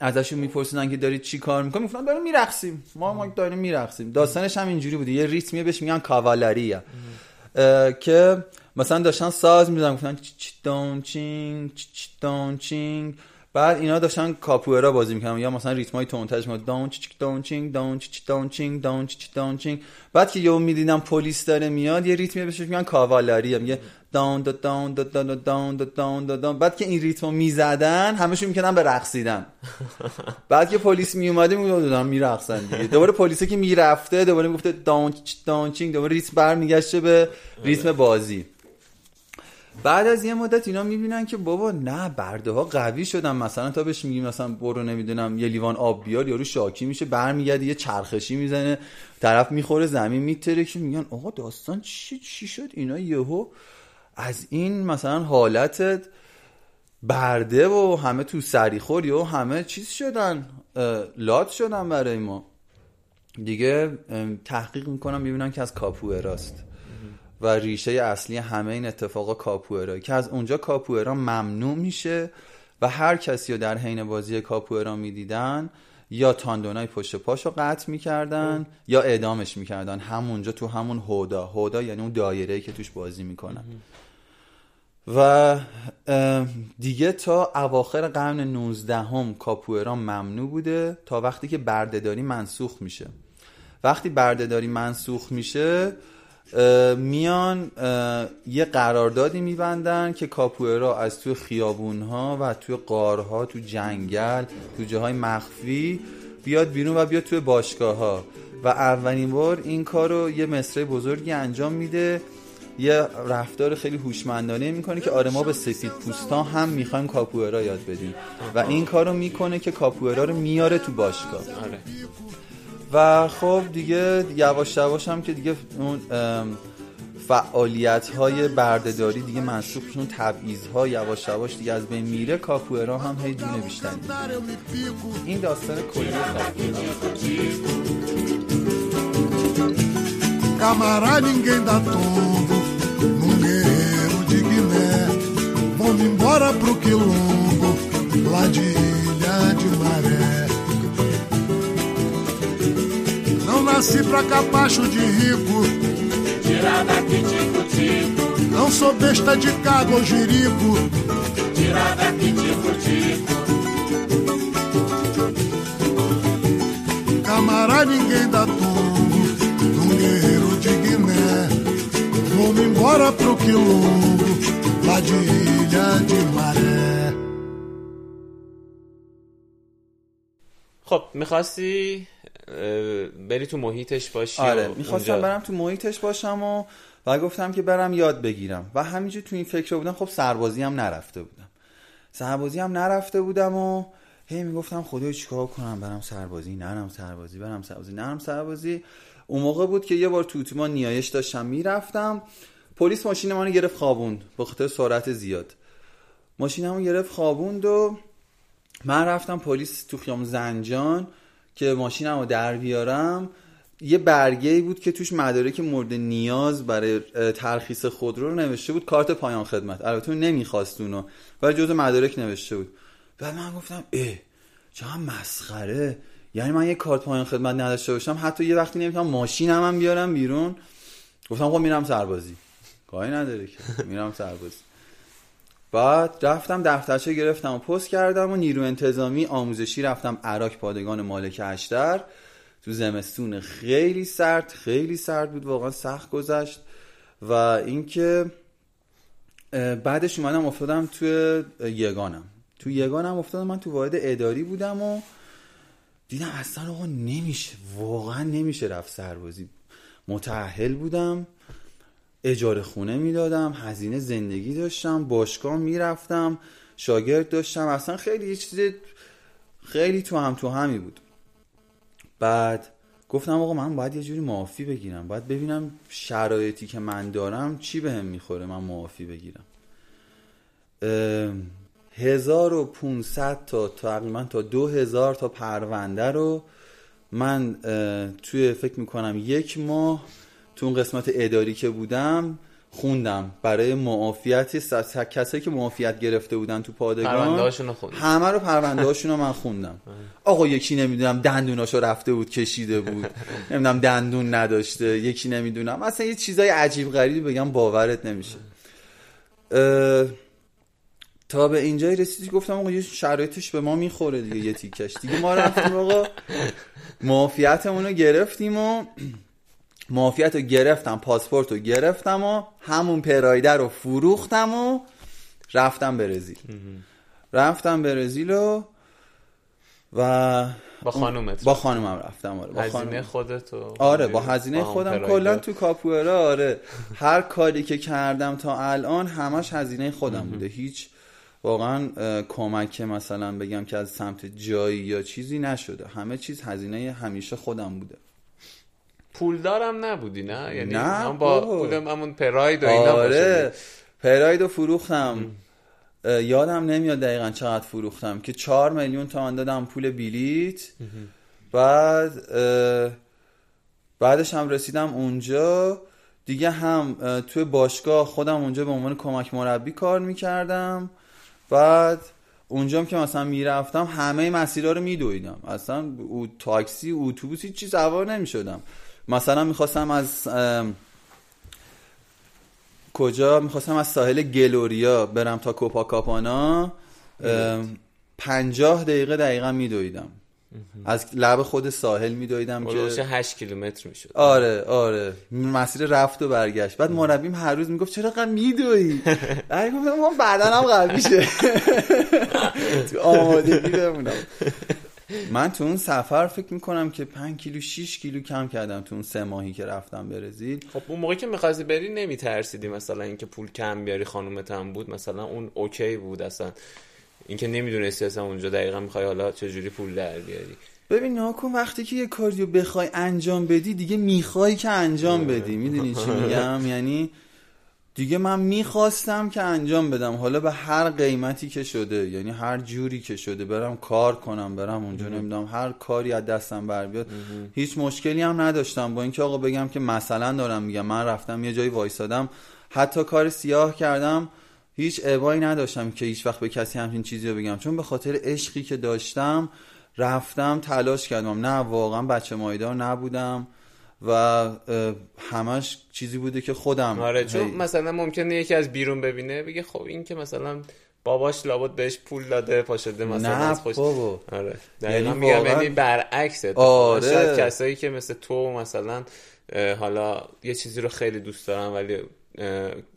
ازشون میپرسیدن که دارید چی کار می‌کنید می‌گفتن داریم میرقصیم. ما ما داریم میرقصیم. داستانش هم اینجوری بوده یه ریتمی بهش میگن کاوالریا که مثلا داشتن ساز میدن گفتن چی دون چینگ چی دون چینگ. بعد اینا داشتن کاپوئرا بازی می‌کنن یا مثلا ریتمای تونتاژ ما دون چی دون چینگ دون چی دون چینگ دون چی دون چینگ. بعد که یهو می‌دیدم پلیس داره میاد یه ریتمی بهش میگن cavalaria میگه دون دون دون دون دون دون بعد که این ریتمو می‌زدن همشون می‌کنن به رقصیدن. بعد که پلیس میومده می‌گفتن میرقصن دیگه. دوباره پلیسی که می‌رفته دوباره می‌گفته دون دون چینگ دوباره ریتم برمیگشته به ریتم بازی. بعد از یه مدت اینا می‌بینن که بابا نه برده ها قوی شدن. مثلا تا بهش میگیم مثلا برو نمی‌دونم یه لیوان آب بیار یارو شاکی میشه برمیگرده یه چرخشی می‌زنه طرف می‌خوره زمین میتره میگن آقا داستان چی چی شد؟ اینا یهو از این مثلا حالت برده و همه تو سریخور و همه چیز شدن لات شدن برای ما. دیگه تحقیق می‌کنم می‌بینن که از کاپوئراست و ریشه اصلی همه این اتفاقا کاپوئرا که از اونجا کاپوئرا ممنوع میشه و هر کسی رو در حین بازی کاپوئرا می‌دیدن یا تاندونای پشت پاشو قطع می‌کردن یا اعدامش می‌کردن. همونجا تو همون هودا. هودا یعنی اون دایره که توش بازی می‌کنن. و دیگه تا اواخر قرن 19 هم کاپوئرا ممنوع بوده تا وقتی که بردهداری منسوخ میشه. وقتی بردهداری منسوخ میشه میان یه قراردادی میبندن که کاپوئرا از توی خیابون ها و توی قارها تو جنگل تو جاهای مخفی بیاد بیرون و بیاد توی باشگاه ها و اولین بار این کار رو یه مصره بزرگی انجام میده. یه رفتار خیلی هوشمندانه می‌کنه که آره ما به سفید پوستا هم می‌خوایم کاپوئرا یاد بدیم. و این کار رو می‌کنه که کاپوئرا رو میاره تو باشگاه. آره. و خب دیگه یواش یواش هم که دیگه اون فعالیت های بردهداری دیگه منسوخ اون تبعیض ها یواش یواش دیگه از بین میره کاپوئرا هم هی دونه بیشتر این داستان کلی Camará ninguém dá tombo num guerreiro de Guiné. Vamos embora pro quilombo, lá de Ilha de Maré. nasci pra capacho de rico. Tira daqui, tico, tico. Não sou besta de cago ou jirico. Tira daqui, tico, tico. Camará ninguém dá tombo num guerreiro de Guiné. Vamos embora pro quilombo, lá de Ilha de Maré. خب میخواستی بری تو محیطش باشی آره می‌خواستم اونجا- برم تو محیطش باشم و و گفتم که برم یاد بگیرم. و همینجور تو این فکر بودم خب سربازی هم نرفته بودم. سربازی هم نرفته بودم و هی می‌گفتم خدای چیکار کنم؟ برم سربازی نرم سربازی برم سربازی نرم سربازی. اون موقع بود که یه بار تو اتوبان نیایش داشتم می‌رفتم. پلیس ماشین منو گرفت خوابوند به خاطر سرعت زیاد. ماشینمو گرفت خوابوند و من رفتم پلیس تو خیام زنجان. که ماشینمو در بیارم یه برگه ای بود که توش مدارک مورد نیاز برای ترخیص خودرو رو نوشته بود کارت پایان خدمت. البته نمی‌خواست اونو ولی جزء مدارک نوشته بود. بعد من گفتم اه چقدر مسخره. یعنی من یه کارت پایان خدمت نداشته باشم حتی یه وقتی نمی‌تونم ماشینم هم بیارم بیرون. گفتم خب میرم سربازی. کاری نداره که. میرم سربازی. بعد رفتم دفترچه گرفتم و پست کردم و نیرو انتظامی آموزشی رفتم عراق پادگان مالک اشتر. تو زمستون خیلی سرد خیلی سرد بود واقعا سخت گذشت. و اینکه بعدش اومدم افتادم توی یگانم. تو یگانم افتادم من تو واحد اداری بودم و دیدم اصلا آقا نمیشه واقعا نمیشه رفت سربازی. متعهل بودم. اجاره خونه می‌دادم هزینه زندگی داشتم باشگاه می‌رفتم شاگرد داشتم. اصلا خیلی یه چیز خیلی تو هم تو همی بود. بعد گفتم آقا من باید یه جوری معافی بگیرم. باید ببینم شرایطی که من دارم چی بهم می‌خوره من معافی بگیرم. ام، 1500 تا تقریبا تا 2000 تا پرونده رو من توی فکر می‌کنم یک ماه تو اون قسمت اداری که بودم خوندم. برای معافیت س- کسایی که معافیت گرفته بودن تو پادگان؟ همه رو پرونده هاشون رو من خوندم. آقا یکی نمی‌دونم دندوناشو رفته بود کشیده بود. نمی‌دونم دندون نداشته یکی نمی‌دونم. اصلا یه چیزای عجیب غریبی بگم باورت نمیشه. اه، تا به اینجای رسیدی گفتم آقا یه شرایطش به ما می‌خوره دیگه یه تیکش. دیگه ما رفتیم آقا معافیتمون رو گرفتیم و معافیت رو گرفتم پاسپورت رو گرفتم و همون پرایده رو فروختم و رفتم برزیل. رفتم برزیل و و با خانومت. با خانومم رفتم آره با هزینه خانومم. خودتو آره با هزینه خودم. کلا تو کاپوئرا آره. هر کاری که کردم تا الان همش هزینه خودم بوده. هیچ واقعا کمک که مثلا بگم که از سمت جایی یا چیزی نشده. همه چیز هزینه همیشه خودم بوده. پولدارم نبودی نه؟ یعنی نه، هم با. پولم همون پراید و اینا آره. پراید رو فروختم. یادم نمیاد دقیقا چقدر فروختم. که چهار میلیون تومن دادم پول بلیت. بعد بعدش هم رسیدم اونجا. دیگه هم توی باشگاه خودم اونجا به عنوان کمک مربی کار می‌کردم. بعد اونجا هم که مثلا می‌رفتم همه مسیرها رو میدویدم. اصلا او تاکسی اتوبوس هیچ چیز سوار نمی‌شدم. مثلا می‌خواستم از کجا؟ می‌خواستم از ساحل گلوریا برم تا کوپاکاپانا. پنجاه دقیقه دقیقا میدویدم. از لب خود ساحل میدویدم که که 8 کیلومتر می‌شد. آره آره. مسیر رفت و برگشت. بعد مربیم هر روز می‌گفت چرا قد میدوی بعد گفتم ما بدنم قوی شه. آمادگی بمونم. من تو اون سفر فکر می‌کنم که 5 کیلو 6 کیلو کم کردم تو اون سه ماهی که رفتم برزیل. خب اون موقعی که می‌خواستی بری نمیترسیدی مثلا اینکه پول کم بیاری خانومت هم بود؟ مثلا اون اوکی بود اصلا. اینکه نمی‌دونستی اصلا اونجا دقیقا می‌خوای حالا چجوری پول در بیاری. ببین ناکن وقتی که یه کاریو بخوای انجام بدی دیگه می‌خوای که انجام بدی. می‌دونی چی میگم؟ یعنی دیگه من می‌خواستم که انجام بدم. حالا به هر قیمتی که شده یعنی هر جوری که شده برم کار کنم برم اونجا نمی‌دونم هر کاری از دستم بر بیاد هیچ مشکلی هم نداشتم. با اینکه آقا بگم که مثلا دارم میگم من رفتم یه جایی وایسادم حتی کار سیاه کردم هیچ ابایی نداشتم که هیچ وقت به کسی همچین چیزی رو بگم. چون به خاطر عشقی که داشتم رفتم تلاش کردم. نه واقعا بچه مایدار نبودم. و همش چیزی بوده که خودم آره چون هی- مثلا ممکنه یکی از بیرون ببینه بگه خب این که مثلا باباش لابد بهش پول داده پاشده مثلا نه از خوش بابا. آره یعنی میگم واقعا- یعنی برعکس آره. شاید کسایی که مثل تو مثلا حالا یه چیزی رو خیلی دوست دارن ولی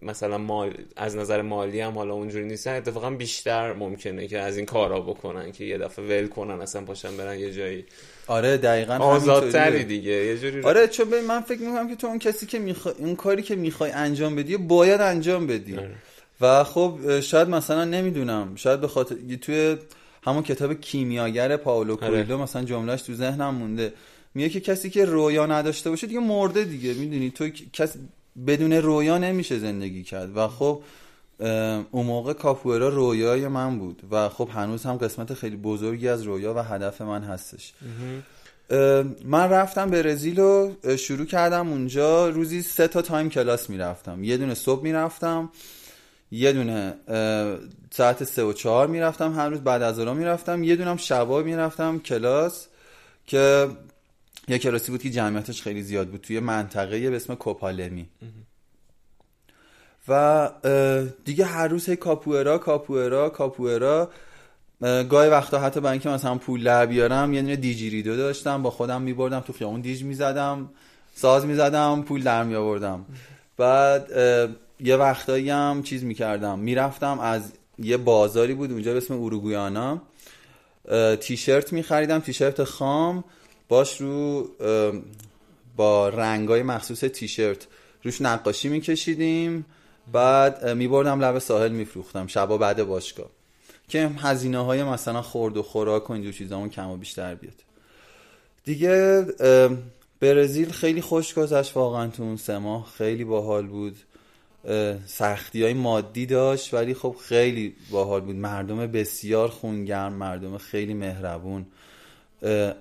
مثلا مال از نظر مالی هم حالا اونجوری نیستن. اتفاقا بیشتر ممکنه که از این کارا بکنن که یه دفعه ول کنن اصلا پاشن برن یه جایی. آره دقیقا آزادتری. دیگه. یه جوری آره چون من فکر می‌کنم که تو اون کسی که می‌خوای اون کاری که می‌خوای انجام بدی باید انجام بدی. آره. و خب شاید مثلا نمی‌دونم. شاید به خاطر توی همون کتاب کیمیاگر پاولو آره. کویلو مثلا جملهش تو ذهنم مونده. میگه که کسی که رویا نداشته باشه دیگه مرده دیگه. می‌دونی؟ تو کس بدون رویا نمیشه زندگی کرد. و خب اون موقع کاپوئرا رویای من بود. و خب هنوز هم قسمت خیلی بزرگی از رویا و هدف من هستش. من رفتم برزیل و شروع کردم اونجا. روزی سه تا تایم کلاس می‌رفتم. یه دونه صبح می‌رفتم یه دونه ساعت سه و چهار می‌رفتم. هر روز بعد از ظهر می‌رفتم. یه دونم شبا می‌رفتم کلاس که یه کلاسی بود که جمعیتش خیلی زیاد بود توی منطقه به اسم کوپالمی. و دیگه هر روز هی کاپوئرا کاپوئرا کاپوئرا. اه، گاهی وقتا حتی برای اینکه مثلا پول در بیارم یه دونه دیجیریدو داشتم با خودم میبردم تو خیابون دیج می‌زدم ساز می‌زدم پول در میآوردم. بعد یه وقتایی هم چیز می‌کردم می‌رفتم از یه بازاری بود اونجا به اسم اوروگویانا. تیشرت میخریدم تیشرت خام. باش رو با رنگای مخصوص تیشرت. روش نقاشی میکشیدیم بعد میبردم لب ساحل میفروختم. شبا بعد باشگاه. که هزینه های مثلا خورد و خوراک و اینجور چیزامون کم و بیشتر بیاد. دیگه برزیل خیلی خوش گذشت واقعا تو اون سه ماه. خیلی باحال بود. سختی های مادی داشت ولی خب خیلی باحال بود. مردم بسیار خونگرم مردم خیلی مهربون.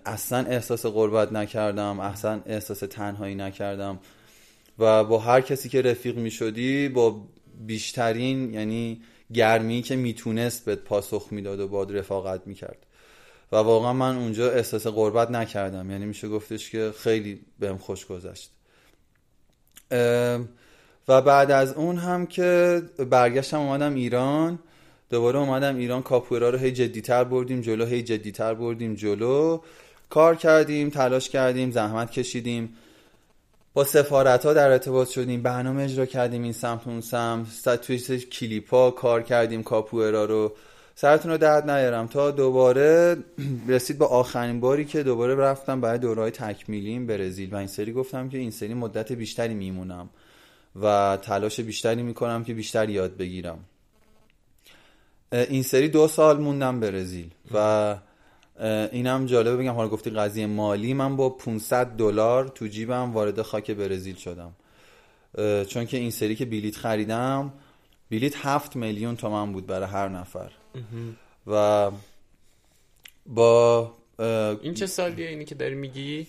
اصلا احساس غربت نکردم اصلا احساس تنهایی نکردم. و با هر کسی که رفیق می شدی با بیشترین یعنی گرمی که می‌تونست بهت پاسخ می‌داد و باد رفاقت می‌کرد. و واقعا من اونجا احساس غربت نکردم. یعنی میشه گفتش که خیلی بهم خوش گذشت. و بعد از اون هم که برگشتم اومدم ایران. دوباره اومدم ایران کاپوئرا رو هی جدیتر بردیم جلو هی جدیتر بردیم جلو. کار کردیم تلاش کردیم زحمت کشیدیم. با سفارت ها در ارتباط شدیم برنامه اجرا کردیم این سمت اون سمت. توی سه کلیپ کار کردیم کاپوئرا رو. سرتون رو درد نیارم. تا دوباره رسید با آخرین باری که دوباره رفتم برای دورهای تکمیلیم برزیل و این سری گفتم که این سری مدت بیشتری میمونم و تلاش بیشتری می‌کنم که بیشتر یاد بگیرم. این سری دو سال موندم برزیل و اینم جالبه بگم حالا گفتی قضیه مالی من با 500 دلار تو جیبم وارد خاک برزیل شدم. چون که این سری که بلیت خریدم بلیت هفت میلیون تومن بود برای هر نفر. و با این چه سالیه اینی که داری میگی؟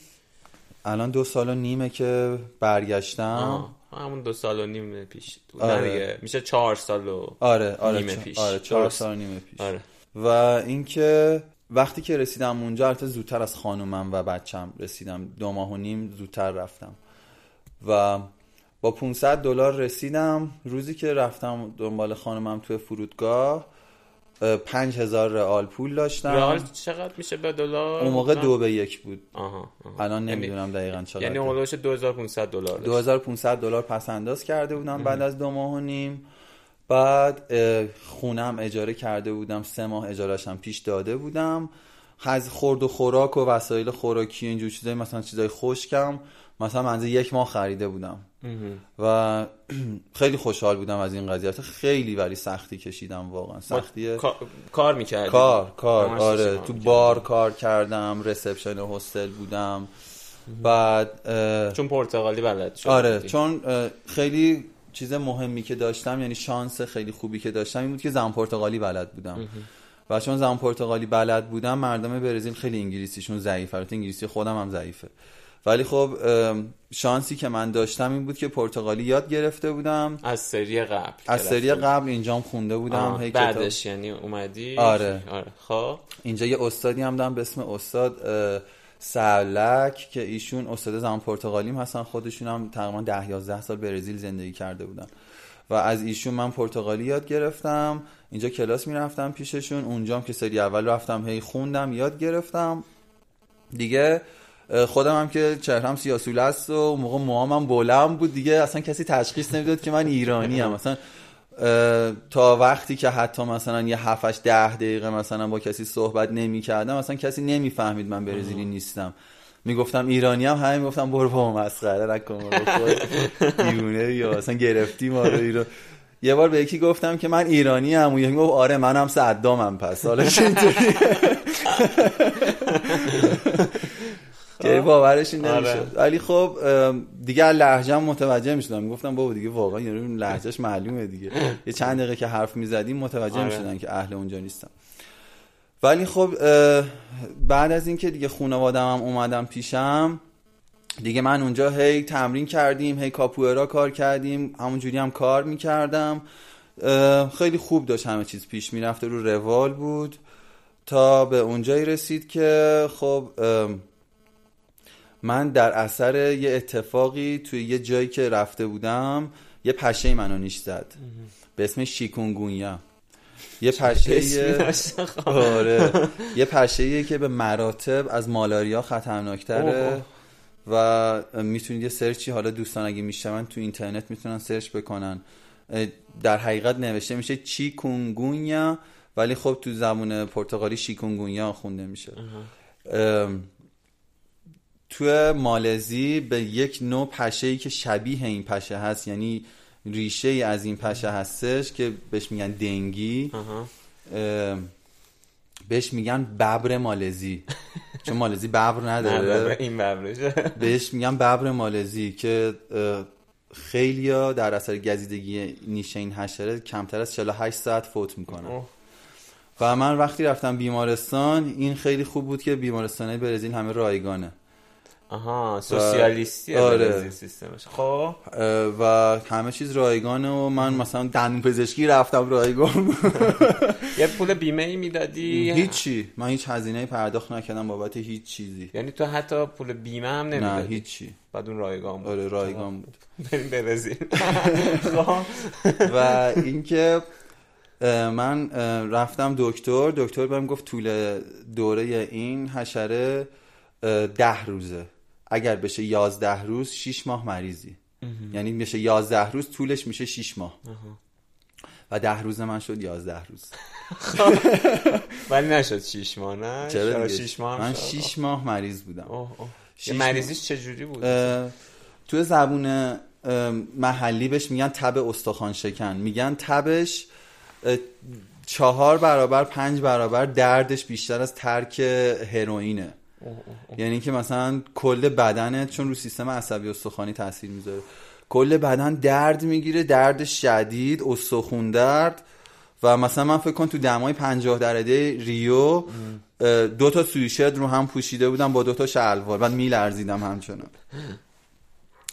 الان دو سال و نیمه که برگشتم. آه، همون دو سال و نیم پیش آره. نه دیگه میشه چهار سال و آره آره نیمه چ- پیش. آره چهار درست. سال و نیمه پیش آره و اینکه وقتی که رسیدم اونجا البته زودتر از خانومم و بچم رسیدم دو ماه و نیم زودتر رفتم و با 500 دلار رسیدم روزی که رفتم دنبال خانومم توی فرودگاه اه، 5000 رئال پول داشتم رئال چقدر میشه به دلار؟ اون موقع دو به یک بود. آها, آها. الان یعنی- نمی‌دونم دقیقا چقدر. یعنی باشه 2500 دلار داشت. 2500 دلار پس انداز کرده بودم بعد از دو ماه و نیم. بعد خونم اجاره کرده بودم. سه ماه اجارهشم پیش داده بودم. از خورد و خوراک و وسایل خوراکی و اینجور چیزای مثلا چیزای خشکم. مثلا منزه یک ماه خریده بودم. و خیلی خوشحال بودم از این قضیه. خیلی ولی سختی کشیدم واقعا. سختی کا- کار می‌کردی؟ کار کار آره. تو. بار کار کردم رسپشن هستل بودم. بعد چون پرتغالی بلد شد آره چون خیلی چیز مهمی که داشتم یعنی شانس خیلی خوبی که داشتم این بود که زن پرتغالی بلد بودم. و چون زن پرتغالی بلد بودم مردم برزیل خیلی انگلیسیشون ضعیفه. البته انگلیسی خودم هم ضعیفه. ولی خب شانسی که من داشتم این بود که پرتغالی یاد گرفته بودم. از سری قبل از سری. قبل اینجام خونده بودم هی کتاب- بعدش یعنی اومدی؟ آره. آره. خب. اینجا یه استادی هم دارم به اسم استاد اه، سرلک که ایشون استاد زمان پرتغالیم هستن. خودشون هم تقریبا ده 11 سال برزیل زندگی کرده بودن. و از ایشون من پرتغالی یاد گرفتم. اینجا کلاس می‌رفتم پیششون. اونجام که سری اول رفتم هی خوندم یاد گرفتم. دیگه خودم هم که چهرم سیاسوله است و اون موقع موهامم بلند بود دیگه. اصلا کسی تشخیص نمی‌داد که من ایرانی ام. مثلا تا وقتی که حتی مثلا یه 7 ده دقیقه مثلا با کسی صحبت نمی کردم مثلا کسی نمی‌فهمید من برزیلی نیستم. می‌گفتم ایرانی هم همه می‌گفتم برو با مسخره نکن دیوونه یا اصلا گرفتی ما رو ایران. یه بار به یکی گفتم که من ایرانی ام و یکی گفت آره منم صدامم پس حالا که باورش این آره. نمی‌شد. ولی خب دیگه از لهجه‌ام متوجه می‌شدم. می‌گفتم بابا دیگه واقعا یارو لهجهش معلومه دیگه. یه چند دقیقه که حرف می‌زدیم متوجه آره. می‌شدن که اهل اونجا نیستم ولی خب بعد از اینکه دیگه خانوادم هم اومدم پیشم دیگه من اونجا هی تمرین کردیم هی کاپوئرا کار کردیم همونجوری هم کار می‌کردم. خیلی خوب داشت همه چیز پیش می‌رفته رو روال بود تا به اونجایی رسید که خب من در اثر یه اتفاقی توی یه جایی که رفته بودم یه پشه منو نیش زد. به اسم شیکونگونیا. یه پشه خب. آره. یه پشه که به مراتب از مالاریا خطرناکتره و می‌تونید یه سرچی حالا دوستان اگه میشنون تو اینترنت می‌تونن سرچ بکنن. در حقیقت نوشته میشه چی کونگونیا ولی خب تو زبون پرتغالی شیکونگونیا خونده میشه. تو مالزی به یک نوع پشه ای که شبیه این پشه هست یعنی ریشه ای از این پشه هستش که بهش میگن دنگی. بهش میگن ببر مالزی. چون مالزی ببر نداره. ببر- این ببرشه بهش میگن ببر مالزی که خیلی در اثر گزیدگی نیش این حشره کمتر از 48 ساعت فوت می‌کنن. اوه. و من وقتی رفتم بیمارستان این خیلی خوب بود که بیمارستانه برزیل همه رایگانه. آها سوسیالیستی آره. آره. سیستمش. خب. و همه چیز رایگانه و من مثلا دندون پزشکی رفتم رایگان. یه پول بیمه ای می‌دادی؟ هیچی. من هیچ هزینه پرداخت نکردم بابت هیچ چیزی. یعنی تو حتی پول بیمه هم نه نمی‌دادی؟ هیچی. بعد اون رایگان بود. آره رایگان بود. بریم برزیل. خب. و اینکه من رفتم دکتر. دکتر بهم گفت طول دوره این حشره ده روزه. اگر بشه یازده روز شیش ماه مریضی. یعنی بشه یازده روز طولش میشه شیش ماه. و ده روز من شد یازده روز. ولی نشد شیش ماه نه؟ چرا دیگه؟ شیش ماه هم من شد. شیش ماه مریض بودم. مریضیش چجوری بود؟ توی زبون محلی بهش میگن تب استخوان شکن. میگن تبش چهار برابر پنج برابر دردش بیشتر از ترک هروئینه. یعنی که مثلا کل بدنت چون رو سیستم عصبی استخوانی تاثیر می‌ذاره. کل بدن درد می‌گیره درد شدید استخون درد و مثلا من فکر کن تو دمای پنجاه درجه ریو دو تا سویشرت رو هم پوشیده بودم با دو تا شلوار. بعد میلرزیدم همچنان.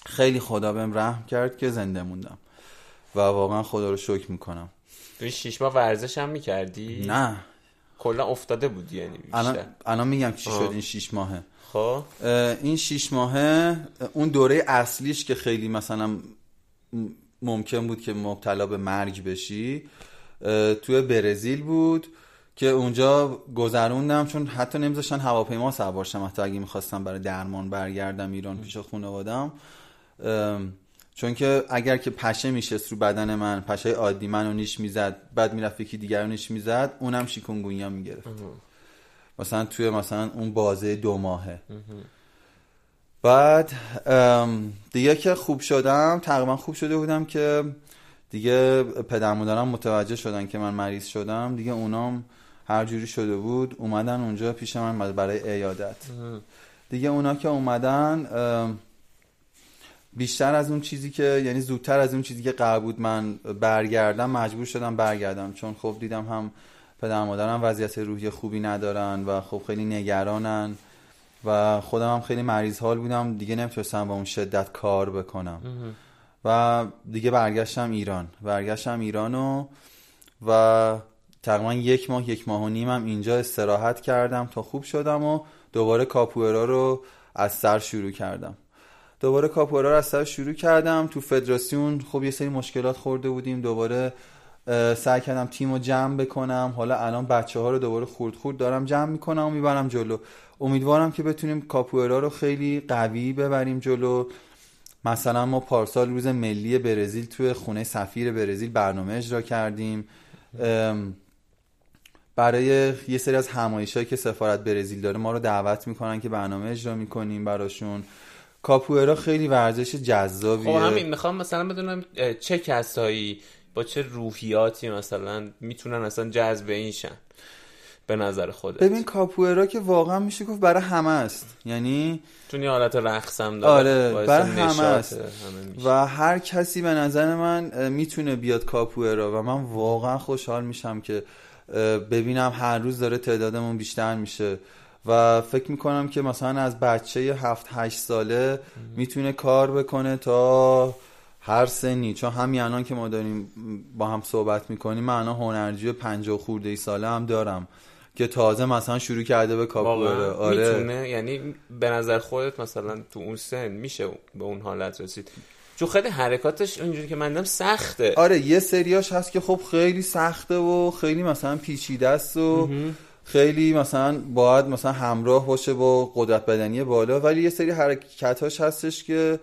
خیلی خدا بهم رحم کرد که زنده موندم. و واقعا خدا رو شکر می‌کنم. تو شیش ماه ورزش هم می‌کردی؟ نه. کلا افتاده بودی یعنی بیشتر. الان میگم چی. شد این شیش ماهه. خب. این شیش ماهه اه، اون دوره اصلیش که خیلی مثلا ممکن بود که مبتلا به مرگ بشی توی برزیل بود که اونجا گذروندم چون حتی نمیذاشتن هواپیما سوار شم. حتی اگه می‌خواستم برای درمان برگردم ایران پیش خانوادم چون که اگر که پشه میشست رو بدن من پشه عادی منو نیش می‌زد بعد می‌رفت یکی دیگر رو نیش می‌زد اونم شیکونگونیا می‌گرفت. مثلا توی مثلا اون بازه دو ماهه. بعد دیگه که خوب شدم تقریبا خوب شده بودم که دیگه پدر مادرم متوجه شدن که من مریض شدم. دیگه اونام هر جوری شده بود اومدن اونجا پیش من برای ایادت. دیگه اونا که اومدن بیشتر از اون چیزی که یعنی زودتر از اون چیزی که قرار بود من برگردم مجبور شدم برگردم. چون خب دیدم هم پدر مادرم وضعیت روحی خوبی ندارن و خب خیلی نگرانن و خودم هم خیلی مریض حال بودم. دیگه نمی‌تونستم با اون شدت کار بکنم. و دیگه برگشتم ایران. برگشتم ایرانو و تقریبا یک ماه یک ماه و نیمم اینجا استراحت کردم تا خوب شدم و دوباره کاپوئرا رو از سر شروع کردم. دوباره کاپوئرا رو از سر شروع کردم. تو فدراسیون خب یه سری مشکلات خورده بودیم. دوباره سعی کردم تیم رو جمع بکنم. حالا الان بچه ها رو دوباره خورد خورد دارم جمع می‌کنم و می‌برم جلو. امیدوارم که بتونیم کاپوئرا رو خیلی قوی ببریم جلو. مثلا ما پارسال روز ملی برزیل توی خونه سفیر برزیل برنامه اجرا کردیم. برای یه سری از همایشایی که سفارت برزیل داره ما رو دعوت می‌کنن که برنامه اجرا می‌کنیم براشون. کاپوئرا خیلی ورزش جذابیه. خب همین می‌خوام مثلا بدونم چه کسایی با چه روحیاتی مثلا می‌تونن اصلا جذب این شن به نظر خودت. ببین کاپوئرا که واقعا میشه گفت برای همه است. یعنی چون یه حالت رقص هم داره آره برای همه است. و هر کسی به نظر من می‌تونه بیاد کاپوئرا و من واقعا خوشحال میشم که ببینم هر روز داره تعدادمون بیشتر میشه. و فکر می‌کنم که مثلا از بچه هفت هشت ساله می‌تونه کار بکنه تا هر سنی. چون همین الان که ما داریم با هم صحبت می‌کنیم من الان هنرجوی پنجاه خورده ای ساله هم دارم که تازه مثلا شروع کرده به واقعا آره. می‌تونه. یعنی به نظر خودت مثلا تو اون سن میشه به اون حالت رسید. چون خیلی حرکاتش اونجوری که من دیدم سخته. آره یه سریاش هست که خب خیلی سخته و خیلی مثلا پیچیده است و خیلی مثلا باید مثلا همراه باشه با قدرت بدنی بالا ولی یه سری حرکتاش هستش که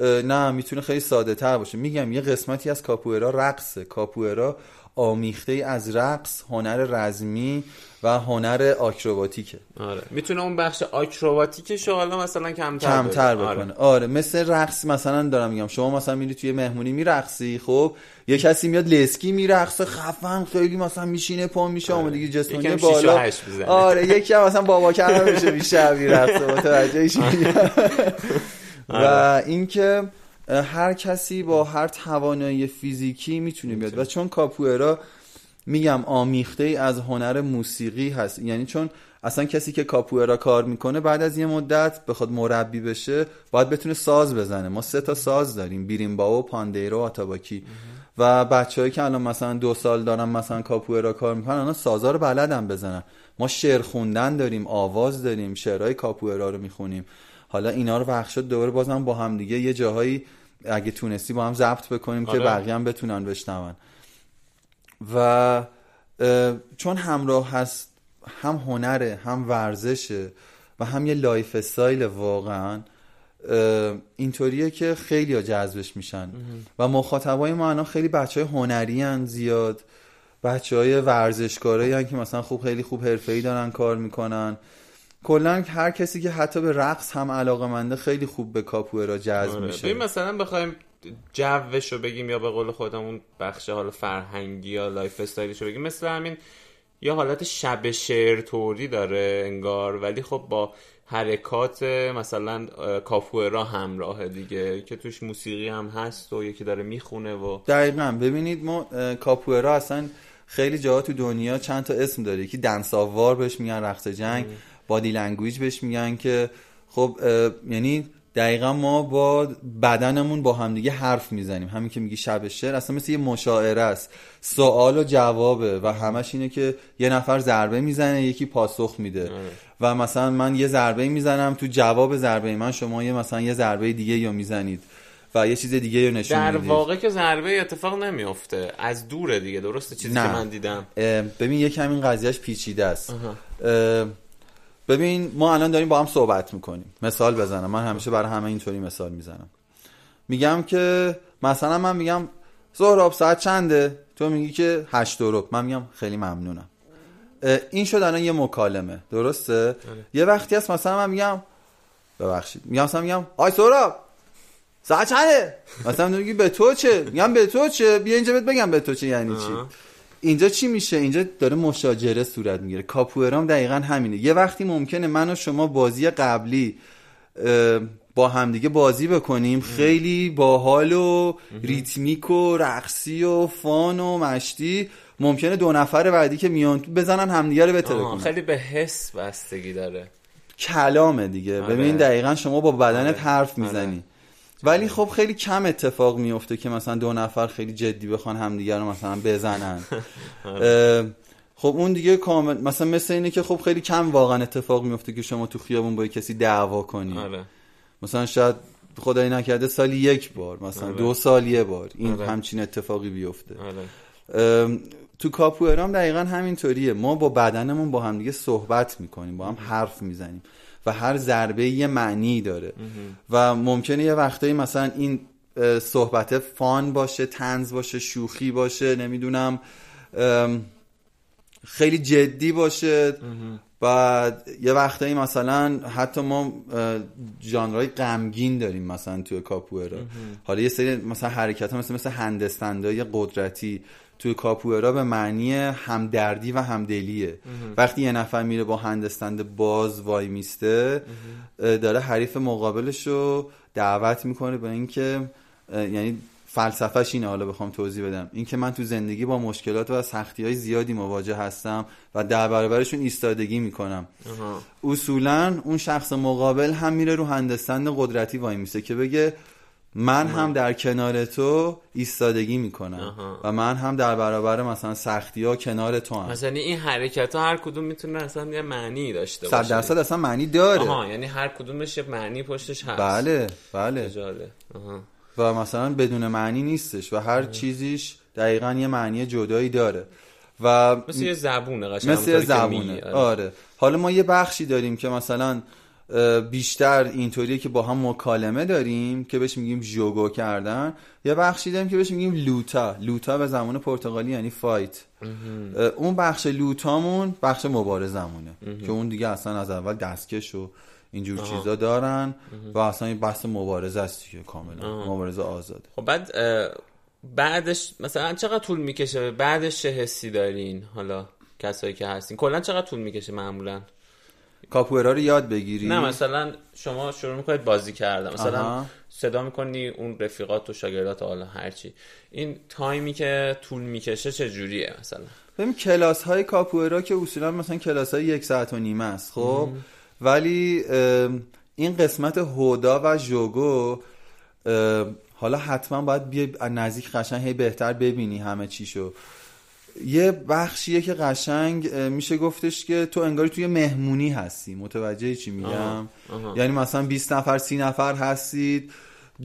نه می‌تونه خیلی ساده تر باشه. میگم یه قسمتی از کاپوئرا رقصه. کاپوئرا آمیخته ای از رقص هنر رزمی و هنر آکروباتیکه. آره. می‌تونه اون بخش آکروباتیکش رو حالا مثلا کمتر کمتر بده. بکنه. آره. مثل رقص مثلا دارم میگم. شما مثلا میری توی مهمونی میرقصی خب؟ یه کسی میاد لسکی میرقصه خفن خیلی مثلا میشینه پا میشه جسمانی یکم شیش و بالا. آره یکی هم مثلا بابا میشه بیشتر میرقصه. متوجهش میگم و آره. اینکه هر کسی با هر توانایی فیزیکی می‌تونه بیاد. و چون کاپوئرا میگم آمیخته ای از هنر موسیقی هست. یعنی چون اصلا کسی که کاپوئرا کار می‌کنه بعد از یه مدت بخواد مربی بشه باید بتونه ساز بزنه. ما سه تا ساز داریم. بیریمباو پاندیرو و آتاباکی. و بچههایی که الان مثلا دو سال دارن مثلا کاپوئرا کار می‌کنن الان سازا رو بلدن بزنن. ما شعر خوندن داریم آواز داریم شعرهای کاپوئرا رو می‌خونیم. حالا اینا رو بخشات دوباره بازم با هم دیگه یه جاهایی اگه تونستی با هم ضبط بکنیم که آره. بقیه هم بتونن بشنون. و چون همراه هست هم هنره هم ورزشه و هم یه lifestyle واقعا اینطوریه که خیلی جذبش میشن. و مخاطبای ما الان خیلی بچه های هنری هن زیاد. بچه های ورزشکارایی هن که مثلا خوب خیلی خوب حرفه‌ای دارن کار می‌کنن. کلا هر کسی که حتی به رقص هم علاقه منده خیلی خوب به کاپوئرا جذب آره. میشه. مثلا بخوایم جوش رو بگیم یا به قول خودمون بخش حالا فرهنگی یا lifestyle ش رو بگیم. مثل همین یه حالت شب شعر طوری داره انگار ولی خب با حرکات مثلا اه، کاپوئرا همراهه دیگه که توش موسیقی هم هست و یکی داره می‌خونه و دقیقا. ببینید ما کاپوئرا اصلا خیلی جاها تو دنیا چند تا اسم داره. یکی dance of war بهش میگن رقص جنگ. body language بهش میگن که خب یعنی دقیقا ما با بدنمون با همدیگه حرف می‌زنیم. همین که میگی شب شعر اصلا مثل یه مشاعره است. سوال و جوابه و همش اینه که یه نفر ضربه می‌زنه یکی پاسخ میده. و مثلا من یه ضربه می‌زنم تو جواب ضربه من شما یه مثلا یه ضربه دیگه یا می‌زنید و یه چیز دیگه رو نشون در می‌دید. واقع که ضربه اتفاق نمیفته از دوره دیگه. درسته چیزی نه. که من دیدم. ببین یک همین قضیهش پیچیده است. اه، ببین ما الان داریم با هم صحبت می‌کنیم. مثال بزنم. من همیشه برای همه اینطوری مثال می‌زنم. میگم که مثلا من میگم سهراب ساعت چنده؟ تو میگی که هشت و من میگم خیلی ممنونم. این شد الان یه مکالمه. درسته؟ یه وقتی هست مثلا من میگم ببخشید. میگم مثلا میگم آی سهراب ساعت چنده؟ مثلا میگی به تو چه؟ میگم به تو چه؟ بیا اینجا بهت بگم به تو چه یعنی چی. اینجا چی میشه؟ اینجا داره مشاجره صورت می‌گیره. کاپوئرام دقیقا همینه. یه وقتی ممکنه من و شما بازی قبلی با همدیگه بازی بکنیم خیلی باحال و ریتمیک و رقصی و فان و مشتی. ممکنه دو نفر بعدی که میان بزنن همدیگه رو بتره کنن. خیلی به حس بستگی داره. کلامه دیگه. آره. ببین دقیقا شما با بدنت آره. حرف می‌زنی. ولی خب خیلی کم اتفاق میفته که مثلا دو نفر خیلی جدی بخوان همدیگه رو مثلا بزنن. اه، خب اون دیگه کامل مثلا مثل اینه که خب خیلی کم واقعا اتفاق میفته که شما تو خیابون با کسی دعوا کنی. آره. مثلا شاید خدای نکرده سالی یک بار مثلا آره. دو سال یه بار. این آره. همچین اتفاقی بیفته. آره. تو کاپوئرام دقیقا همینطوریه. ما با بدنمون با همدیگه صحبت می‌کنیم با هم حرف می‌زنیم. و هر ضربه یه معنی داره. و ممکنه یه وقتایی مثلا این صحبت فان باشه تنز باشه شوخی باشه نمی‌دونم خیلی جدی باشه. و یه وقتایی مثلا حتی ما ژانرهای غمگین داریم مثلا توی کاپوئرا. حالا یه سری مثلا حرکت ها مثل مثل هندستندهای قدرتی توی کاپوئرا به معنی همدردی و همدلیه. وقتی یه نفر میره با هندستند باز وای میسته داره حریف مقابلش رو دعوت می‌کنه به اینکه یعنی فلسفهش اینه حالا بخوام توضیح بدم. اینکه من تو زندگی با مشکلات و سختی های زیادی مواجه هستم و در برابرشون ایستادگی می‌کنم. آها. اصولا اون شخص مقابل هم میره رو هندستند قدرتی وای میسته که بگه من هم در کنار تو ایستادگی می‌کنم. و من هم در برابر مثلا سختی ها کنار تو هم. مثلا این حرکت ها هر کدوم می‌تونه اصلا یه معنی داشته صد باشه. درصد اصلا معنی داره. آها یعنی هر کدومش یه معنی پشتش هست. بله بله. آها. و مثلا بدون معنی نیستش و هر چیزیش دقیقا یه معنی جدایی داره. و مثل یه زبونه قشنگ مثل یه. زبونه. آره. آره. حالا ما یه بخشی داریم که مثلا بیشتر اینطوریه که با هم مکالمه داریم که بهش میگیم جوگو کردن. یه بخشی داریم که بهش میگیم لوتا. لوتا به زمان پرتغالی یعنی فایت. اون بخش لوتامون بخش مبارزمونه که اون دیگه اصلا از اول دستکش و اینجور چیزا دارن و اصلا این بحث مبارزه است دیگه کاملا. مبارزه آزاده. خب بعد بعدش مثلا چقدر طول می‌کشه بعدش چه حسی دارین؟ حالا کسایی که هستین. کلا چقدر طول می‌کشه معمولا؟ کاپوئرا رو یاد بگیری نه مثلا شما شروع می‌کنید بازی کردن. مثلا آها. صدا می‌کنی اون رفیقات و شاگردات حالا هرچی این تایمی که طول می‌کشه چه جوریه مثلا؟ ببین کلاس های کاپوئرا که اصولا مثلا کلاس های یک ساعت و نیمه است خب؟ ولی این قسمت هودا و جوگو حالا حتما باید بیای از نزدیک قشنگ هی بهتر ببینی همه چیشو. یه بخشیه که قشنگ میشه گفتش که تو انگاری توی مهمونی هستی. متوجه چی میگم؟ آها، آها. یعنی مثلا 20 نفر 30 نفر هستید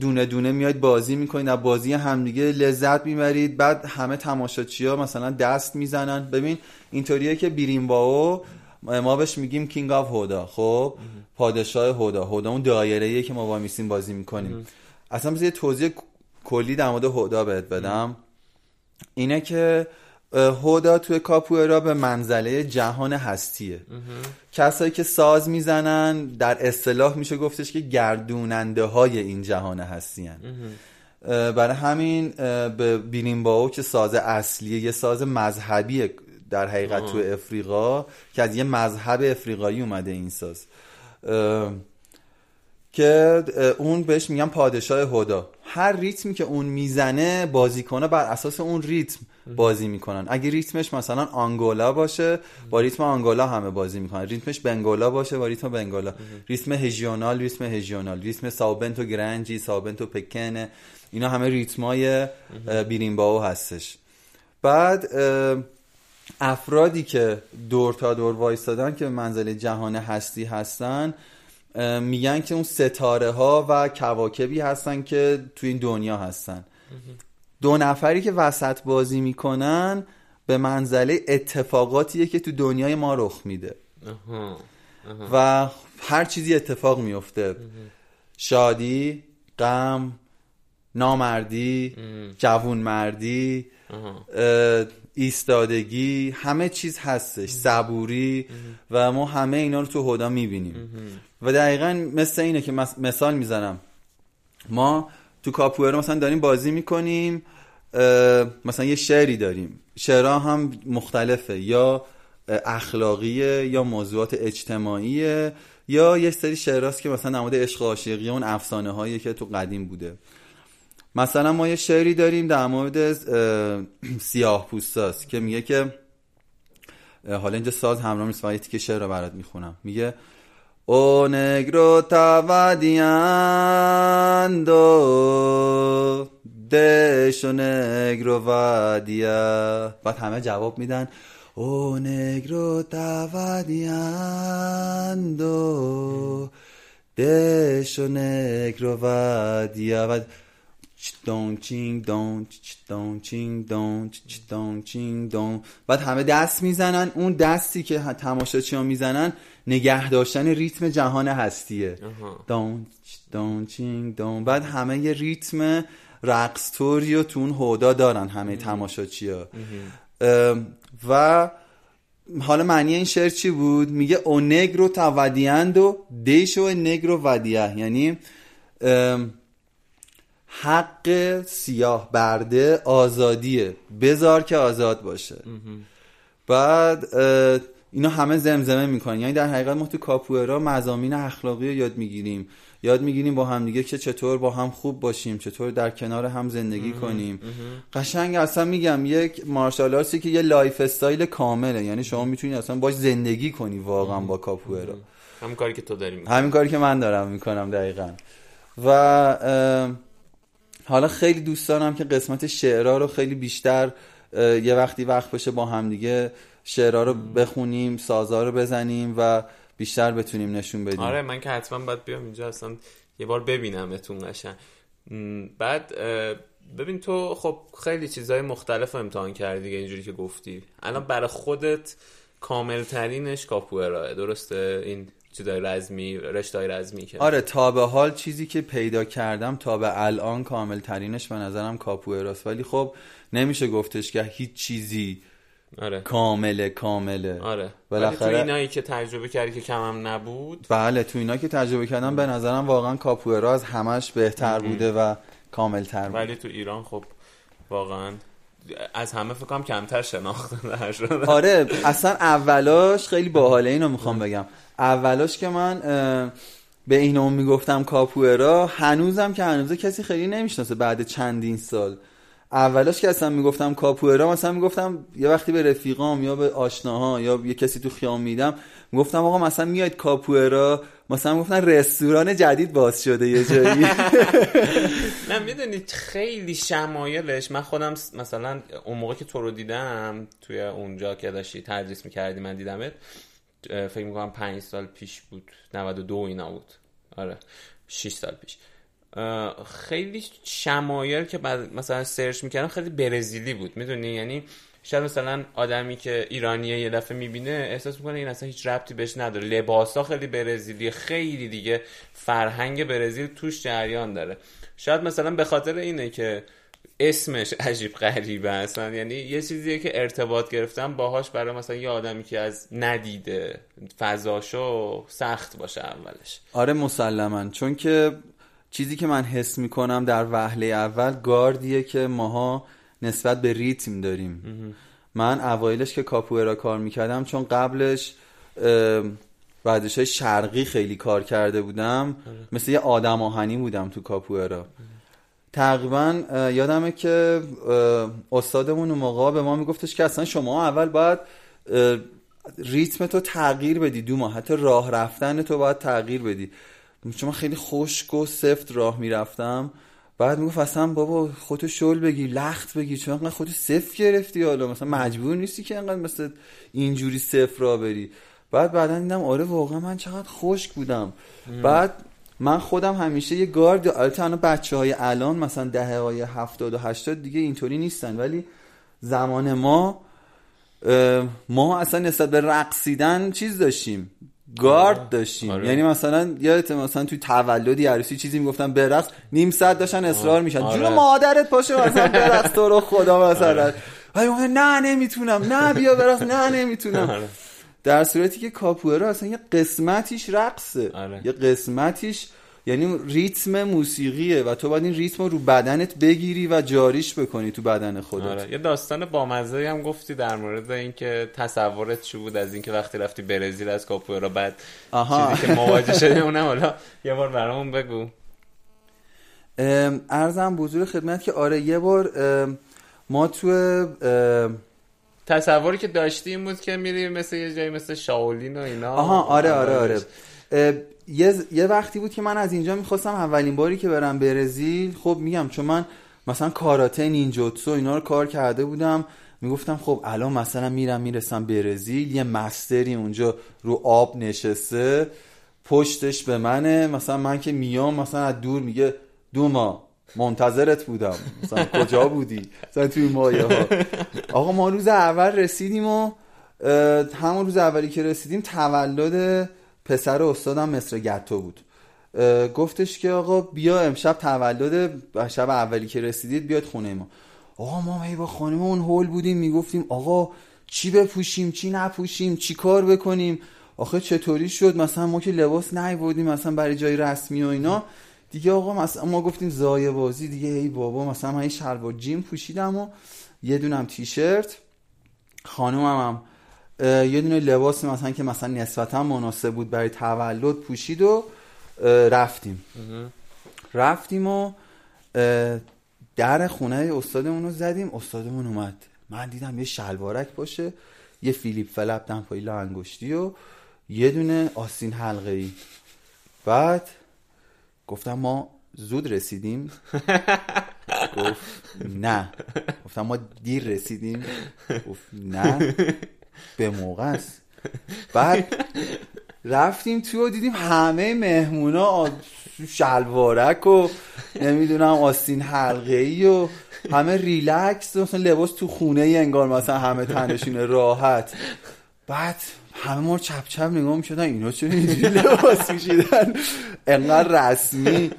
دونه دونه میاید بازی می‌کنید از بازی همدیگه لذت می‌برید بعد همه تماشاچی ها مثلا دست می‌زنن. ببین اینطوریه که بیریمباو ما بهش میگیم کینگ آف هودا خب؟ پادشاه هودا. هودا اون دایره که ما با میسیم بازی می‌کنیم. اصلا یه توضیح کلی در مورد هودا بهت بدم. اینه که هودا توی کاپوئرا به منزله جهان هستیه. کسایی که ساز می‌زنن در اصطلاح میشه گفتش که گردوننده های این جهان هستی هن. اه، برای همین به بیریمباو که ساز اصلیه یه ساز مذهبیه در حقیقت توی افریقا که از یه مذهب افریقایی اومده این ساز. که اون بهش میگن پادشاه هدا هر ریتمی که اون می‌زنه بازیکنه بر اساس اون ریتم بازی می‌کنن. اگه ریتمش مثلا آنگولا باشه با ریتم آنگولا همه بازی می‌کنن. ریتمش بنگولا باشه با ریتم بنگولا. ریتم هژیونال ریتم هژیونال. ریتم ساوبنتو گرنجی ساوبنتو پکنه اینا همه ریتمای اه، بیریمباو هستش. بعد افرادی که دور تا دور وایستادن که به منزل جهان هستی هستن میگن که اون ستاره ها و کواکبی هستن که تو این دنیا هستن دو نفری که وسط بازی می‌کنن به منزله اتفاقاتیه که تو دنیای ما رخ میده. و هر چیزی اتفاق میفته شادی غم نامردی جوونمردی آها. اه، ایستادگی همه چیز هستش صبوری و ما همه اینا رو تو هدا می‌بینیم. و دقیقا مثل اینه که مثال می‌زنم. ما تو کاپوئرا مثلا داریم بازی می‌کنیم مثلا یه شعری داریم. شعرها هم مختلفه. یا اخلاقیه یا موضوعات اجتماعیه یا یه سری شعراست که مثلا مورد عشق و عاشقی اون افسانه هایی که تو قدیم بوده. مثلا ما یه شعری داریم در مورد اه، سیاه پوستاست که میگه که حالا اینجا ساز همراه نیست یه تیکه شعر رو برات می‌خونم. میگه او estaba diando de yo negro vadia بعد همه جواب میدن او estaba diando de yo negro vadia بعد چینگ دون دون چینگ دون دون چینگ دون بعد همه دست می‌زنن. اون دستی که تماشاچی ها می‌زنن نگه داشتن ریتم جهان هستیه. دون دون چینگ دون بعد همه یه ریتم رقص طوری و تو اون roda دارن همه تماشاچی ها و حالا معنی این شعر چی بود؟ میگه o negro o deixa o negro vadiar یعنی ام، حق سیاه برده آزادیه. بذار که آزاد باشه. بعد اینا همه زمزمه می‌کنن. یعنی در حقیقت ما تو کاپوئرا مضامین اخلاقی رو یاد می‌گیریم. یاد می‌گیریم با هم دیگه که چطور با هم خوب باشیم چطور در کنار هم زندگی کنیم. قشنگ اصلا میگم یک martial arts ی که یه lifestyle کامله. یعنی شما می‌تونی اصلا باش زندگی کنی واقعا با کاپوئرا. همین کاری که تو داری می‌کنی. همین کاری که من دارم می‌کنم دقیقا. و حالا خیلی دوست دارم که قسمت شعرها رو خیلی بیشتر یه وقتی وقت بشه با همدیگه شعرها رو بخونیم سازها رو بزنیم و بیشتر بتونیم نشون بدیم. آره من که حتما باید بیام اینجا اصلا یه بار ببینمتون قشنگ. م، بعد ببین تو خب خیلی چیزهای مختلف امتحان کردی دیگه اینجوری که گفتی. الان برای خودت کامل ترینش کاپوئراه درسته؟ این چیزای رزمی رشتهای رزمی که آره تا به حال چیزی که پیدا کردم تا به الان کامل ترینش به نظرم کاپوئراست. ولی خب نمیشه گفتش که هیچ چیزی آره. کامله کامله. آره. ولی بالاخره- تو اینایی که تجربه کردی که کمم نبود بله تو اینا که تجربه کردم به نظرم واقعا کاپوئرا از همش بهتر بوده و کامل تر بوده. ولی تو ایران خب واقعا از همه فکر کنم کمتر شناخته شده. آره اصلا اولاش خیلی باحاله اینو می‌خوام بگم. اولاش که من به اینو می‌گفتم کاپوئرا هنوزم که هنوزه کسی خیلی نمی‌شناسه بعد چندین سال. اولاش که اصلا می‌گفتم کاپوئرا مثلا می‌گفتم یه وقتی به رفیقام یا به آشناها یا یه کسی تو خیام میدم می‌گفتم آقا مثلا میاید کاپوئرا؟ مثلا می‌گفتن رستوران جدید باز شده یه جایی. نه می‌دونی خیلی شمایلش. من خودم مثلا اون موقع که تو رو دیدم توی اونجا که داشتی تدریس می‌کردی من دیدمت فکر می‌کنم پنج سال پیش بود 92 اینا بود. آره 6 سال پیش. خیلی شمایل که بعد مثلا سرچ می‌کردم خیلی برزیلی بود. می‌دونی؟ یعنی شاید مثلا آدمی که ایرانیه یه دفعه می‌بینه احساس می‌کنه این اصلا هیچ ربطی بهش نداره. لباسا خیلی برزیلی خیلی دیگه فرهنگ برزیل توش جریان داره. شاید مثلا به خاطر اینه که اسمش عجیب غریبه اصلا یعنی یه چیزیه که ارتباط گرفتم باهاش برای مثلا یه آدمی که از ندیده فضاشو سخت باشه اولش. آره مسلما. چون که چیزی که من حس می‌کنم در وهله اول گاردیه که ماها نسبت به ریتم داریم. من اوایلش که کاپوئرا کار می‌کردم چون قبلش ورزش های شرقی خیلی کار کرده بودم مثل یه آدم آهنی بودم تو کاپوئرا. تقریبا یادمه که استادمون اون موقع به ما میگفتش که اصلا شما اول باید ریتم تو تغییر بدی دو ماه. حتی راه رفتن تو باید تغییر بدی. چون من خیلی خشک و سفت راه می‌رفتم بعد می‌گفت اصلا بابا خودتو شل بگی لخت بگی چون انقدر خودتو صفر گرفتی حالا مثلا مجبور نیستی که انقدر مثل اینجوری صفر راه بری. بعد بعدا دیدم آره واقعا من چقدر خشک بودم. بعد من خودم همیشه یه گارد البته الان بچه های الان مثلا دهه های هفتاد و هشتاد دیگه اینطوری نیستن ولی زمان ما ما اصلا نسبت به رقصیدن چیز داشتیم. گارد داشتیم. آره. یعنی مثلا یادت مثلا توی تولدی عروسی چیزی می‌گفتن برقص نیم ساعت داشتن اصرار میشن آره. جون مادرت باشه مثلا برقص تو رو خدا مثلا. ولی من نه نمی‌تونم. نه بیا برقص. نه نمی‌تونم. آره. در صورتی که کاپوئرا اصلا یه قسمتیش رقصه. آره. یه قسمتیش یعنی ریتم موسیقیه و تو باید این ریتم رو رو بدنت بگیری و جاریش بکنی تو بدن خودت. آره. یه داستان بامزه هم گفتی در مورد اینکه تصورت چی بود از اینکه وقتی رفتی برزیل از کاپوئرا بعد آها. چیزی که مواجه شدی اونم حالا یه بار برامون بگو. ارزم بزرگ خدمت که آره یه بار ما تو تصوری که داشتی این بود که میری مثل یه جایی مثل شاولین و اینا. آها آره آره آره. اه، یه, یه وقتی بود که من از اینجا می‌خواستم اولین باری که برم برزیل خب میگم چون من مثلا کاراته نینجوتسو اینا رو کار کرده بودم می‌گفتم خب الان مثلا میرم می‌رسم برزیل یه مستری اونجا رو آب نشسته پشتش به منه مثلا من که میام مثلا از دور میگه دوما منتظرت بودم مثلا کجا بودی؟ مثلا توی مایه ها آقا ما روز اول رسیدیم و همون روز اولی که رسیدیم تولد پسر استادم مصر گتو بود. گفتش که آقا بیا امشب تولد شب اولی که رسیدید بیاد خونه ما. آقا ما هی با خانم اون هول بودیم می‌گفتیم آقا چی بپوشیم چی نپوشیم چی کار بکنیم؟ آخه چطوری شد؟ مثلا ما که لباس نیوردیم مثلا برای جای رسمی و اینا. دیگه آقا مثلا ما گفتیم زایه بازی دیگه ای بابا مثلا من شلوار جیم پوشیدم و یه دونم تیشرت. خانومم هم یه دونه لباس مثلا که مثلا نسبتا مناسب بود برای تولد پوشید و رفتیم. رفتیم و در خونه استادمون رو زدیم. استادمون اومد. من دیدم یه شلوارک باشه یه فیلیپ فلپ دمپایی لا انگشتی و یه دونه آستین حلقه ای بعد گفتم ما زود رسیدیم. گفت نه. گفتم ما دیر رسیدیم. گفت نه. به موقع است. بعد رفتیم تو و دیدیم همه مهمونا شلوارک و نمی‌دونم آستین حلقه ای و همه ریلکس و لباس تو خونه ای انگار مثلا همه تنشون راحت. بعد همه ما چپ چپ نگاه می‌شدن اینا چرا اینجوری لباس میشیدن انقدر رسمی.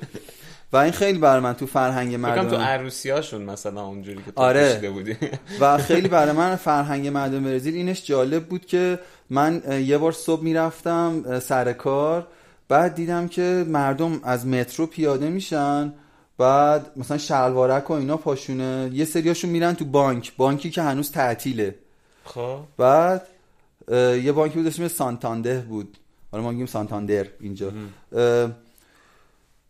و این خیلی برای من تو فرهنگ فکرم تو مردم عروسیاشون مثلا اونجوری که تو آره. بودی. و خیلی برای من فرهنگ مردم برزیل اینش جالب بود که من یه بار صبح می‌رفتم سر کار بعد دیدم که مردم از مترو پیاده میشن بعد مثلا شلوارک و اینا پاشونه. یه سریاشون میرن تو بانک بانکی که هنوز تعطیله. خب. بعد یه بانکی بود اسمش سانتانده بود. حالا ما میگیم سانتاندر اینجا.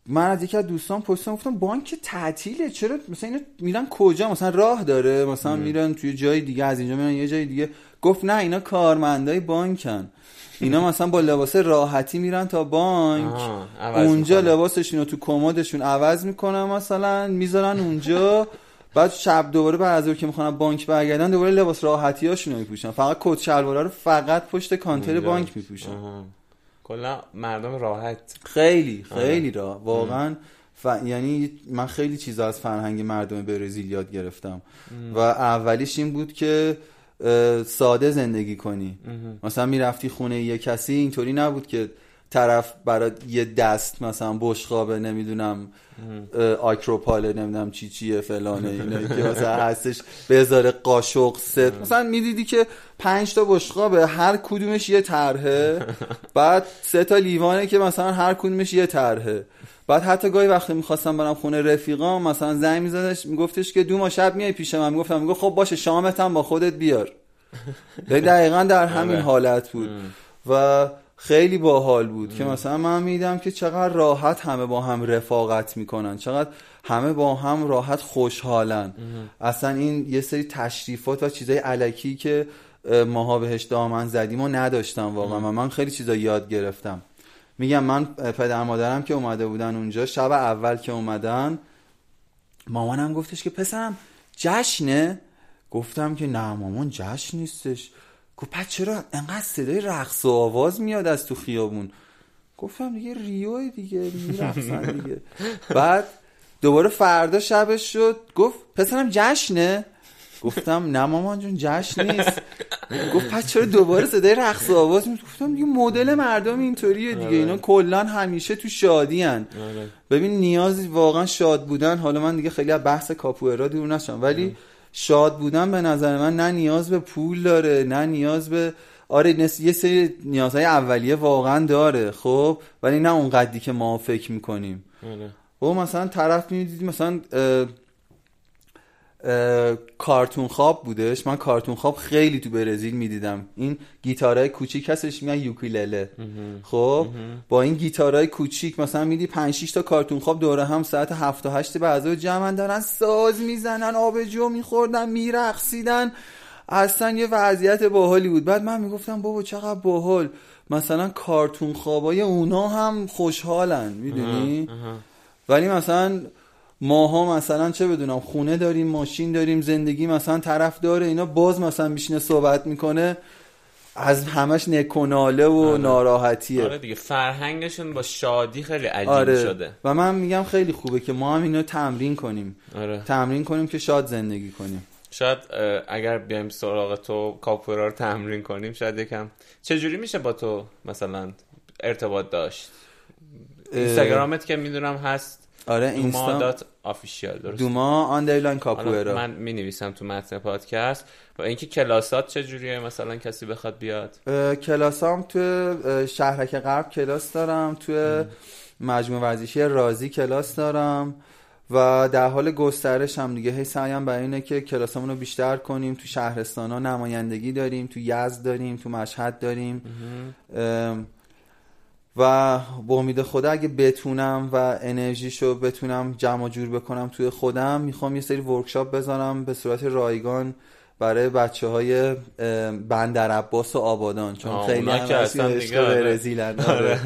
من از یکی از دوستان پرسیدم گفتم بانک تعطیله چرا مثلا اینا میرن کجا؟ مثلا راه داره مثلا میرن توی جای دیگه از اینجا میرن یه جای دیگه. گفت نه اینا کارمندای بانکن. اینا مثلا با لباس راحتی میرن تا بانک. اونجا می‌کنن. لباسشون رو تو کمدشون عوض می‌کنن مثلا می‌ذارن اونجا. بعد شب دوباره بعد از که می‌خوان بانک برگردن دوباره لباس راحتی هاشون رو میپوشن. فقط کت شلوارا رو فقط پشت کانتر. بانک میپوشن. کلا مردم راحت. خیلی خیلی را. واقعا ف... یعنی من خیلی چیزا از فرهنگ مردم برزیل یاد گرفتم. و اولیش این بود که ساده زندگی کنی. مثلا می‌رفتی خونه یه کسی اینطوری نبود که طرف برای یه دست مثلا بشقابه نمی‌دونم آکروپاله نمی‌دونم چی چیه فلانه اینا که مثلا هستش بذاره قاشق ست. مثلا می‌دیدی که پنج تا بشقابه هر کدومش یه طرحه. بعد سه تا لیوانه که مثلا هر کدومش یه طرحه. بعد حتی گاهی وقتی می‌خواستم برم خونه رفیقام مثلا زنگ میزدش میگفتش که دو ما شب میای پیش من. می‌گفتم می‌گفت خب باشه شامت هم با خودت بیار. دقیقا در همین آره. حالت بود. و خیلی باحال بود که مثلا من میدم که چقدر راحت همه با هم رفاقت می‌کنن چقدر همه با هم راحت خوشحالن. اصلا این یه سری تشریفات و چیزای علکی که اه، ماها بهش دامن زدیم و نداشتم واقعا و من خیلی چیزا یاد گرفتم. میگم من پدر مادرم که اومده بودن اونجا شب اول که اومدن مامانم گفتش که پسرم جشنه؟ گفتم که نه مامان جشن نیستش. گفت پس چرا انقدر صدای رقص و آواز میاد از تو خیابون؟ گفتم دیگه ریو دیگه میرقصن دیگه. بعد دوباره فردا شبش شد گفت پسرم جشنه؟ گفتم نه مامان جون جشن نیست. گفت پس چرا دوباره صدای رقص و آواز میاد؟ گفتم دیگه مدل مردم اینطوریه دیگه اینا کلا همیشه تو شادی هن. آره. ببین نیازی واقعا شاد بودن حالا من دیگه خیلی از بحث کاپوئرا دور نشم ولی شاد بودن به نظر من نه نیاز به پول داره نه نیاز به آره نس- یه سری نیازهای اولیه واقعا داره خب ولی نه اونقدری که ما فکر می‌کنیم آره. و مثلا طرف می‌دیدی مثلا کارتون خواب بودش. من کارتون خواب خیلی تو برزیل می‌دیدم. این گیتارهای کوچیک هستش میگن یوکیلله. خب با این گیتارهای کوچیک مثلا میدی 5 6 تا کارتون خواب دوره هم ساعت 7 تا 8 بعضا جمعن دارن ساز می‌زنن آبجو میخوردن میرقصیدن. اصلا یه وضعیت باحالی بود. بعد من می‌گفتم بابا چقدر باحال. مثلا کارتون خوابای اونا هم خوشحالن می‌دونی؟ ولی مثلا ماها مثلا چه بدونم خونه داریم ماشین داریم زندگی مثلا طرف داره اینا باز مثلا میشینه صحبت می‌کنه. از همش نکناله و ناراحتیه. آره دیگه فرهنگشون با شادی خیلی عجیب آره. شده. و من میگم خیلی خوبه که ما هم اینو تمرین کنیم. آره. تمرین کنیم که شاد زندگی کنیم. شاید اگر بیایم سراغ تو کاپوئرا رو تمرین کنیم شاید یکم. چجوری میشه با تو مثلا ارتباط داشت؟ اینستاگرامت که می‌دونم هست. آره اینستا dot official درست؟ دوما underline کاپوئرا من می نویسم تو متن پادکست. و اینکه کلاسات چه جوریه مثلا کسی بخواد بیاد؟ کلاسام تو شهرک غرب کلاس دارم تو مجموعه ورزشی رازی کلاس دارم و در حال گسترش هم دیگه. هی سعیم برای اینه که کلاسامون رو بیشتر کنیم. تو شهرستان ها نمایندگی داریم تو یزد داریم تو مشهد داریم. و با امید خدا اگه بتونم و انرژیشو بتونم جمع جور بکنم توی خودم می‌خوام یه سری ورکشاپ بزنم به صورت رایگان برای بچه های بندر عباس و آبادان چون خیلی هم عشق آره.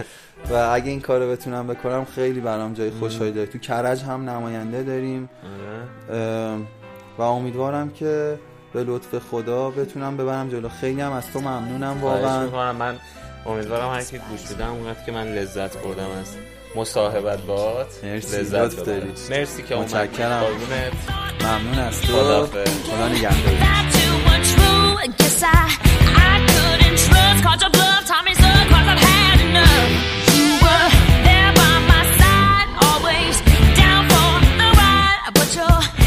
و اگه این کارو بتونم بکنم خیلی برام جای خوشحالی داره. تو کرج هم نماینده داریم. و امیدوارم که به لطف خدا بتونم ببرم جلو. خیلی هم از تو ممنونم واقعا. من امیدوارم هر کی گوش بدم اونقدر که من لذت بردم از مصاحبت باهات لذت داری. مرسی که اومدی. متشکرم. ممنون از تو. خدا نگهدار but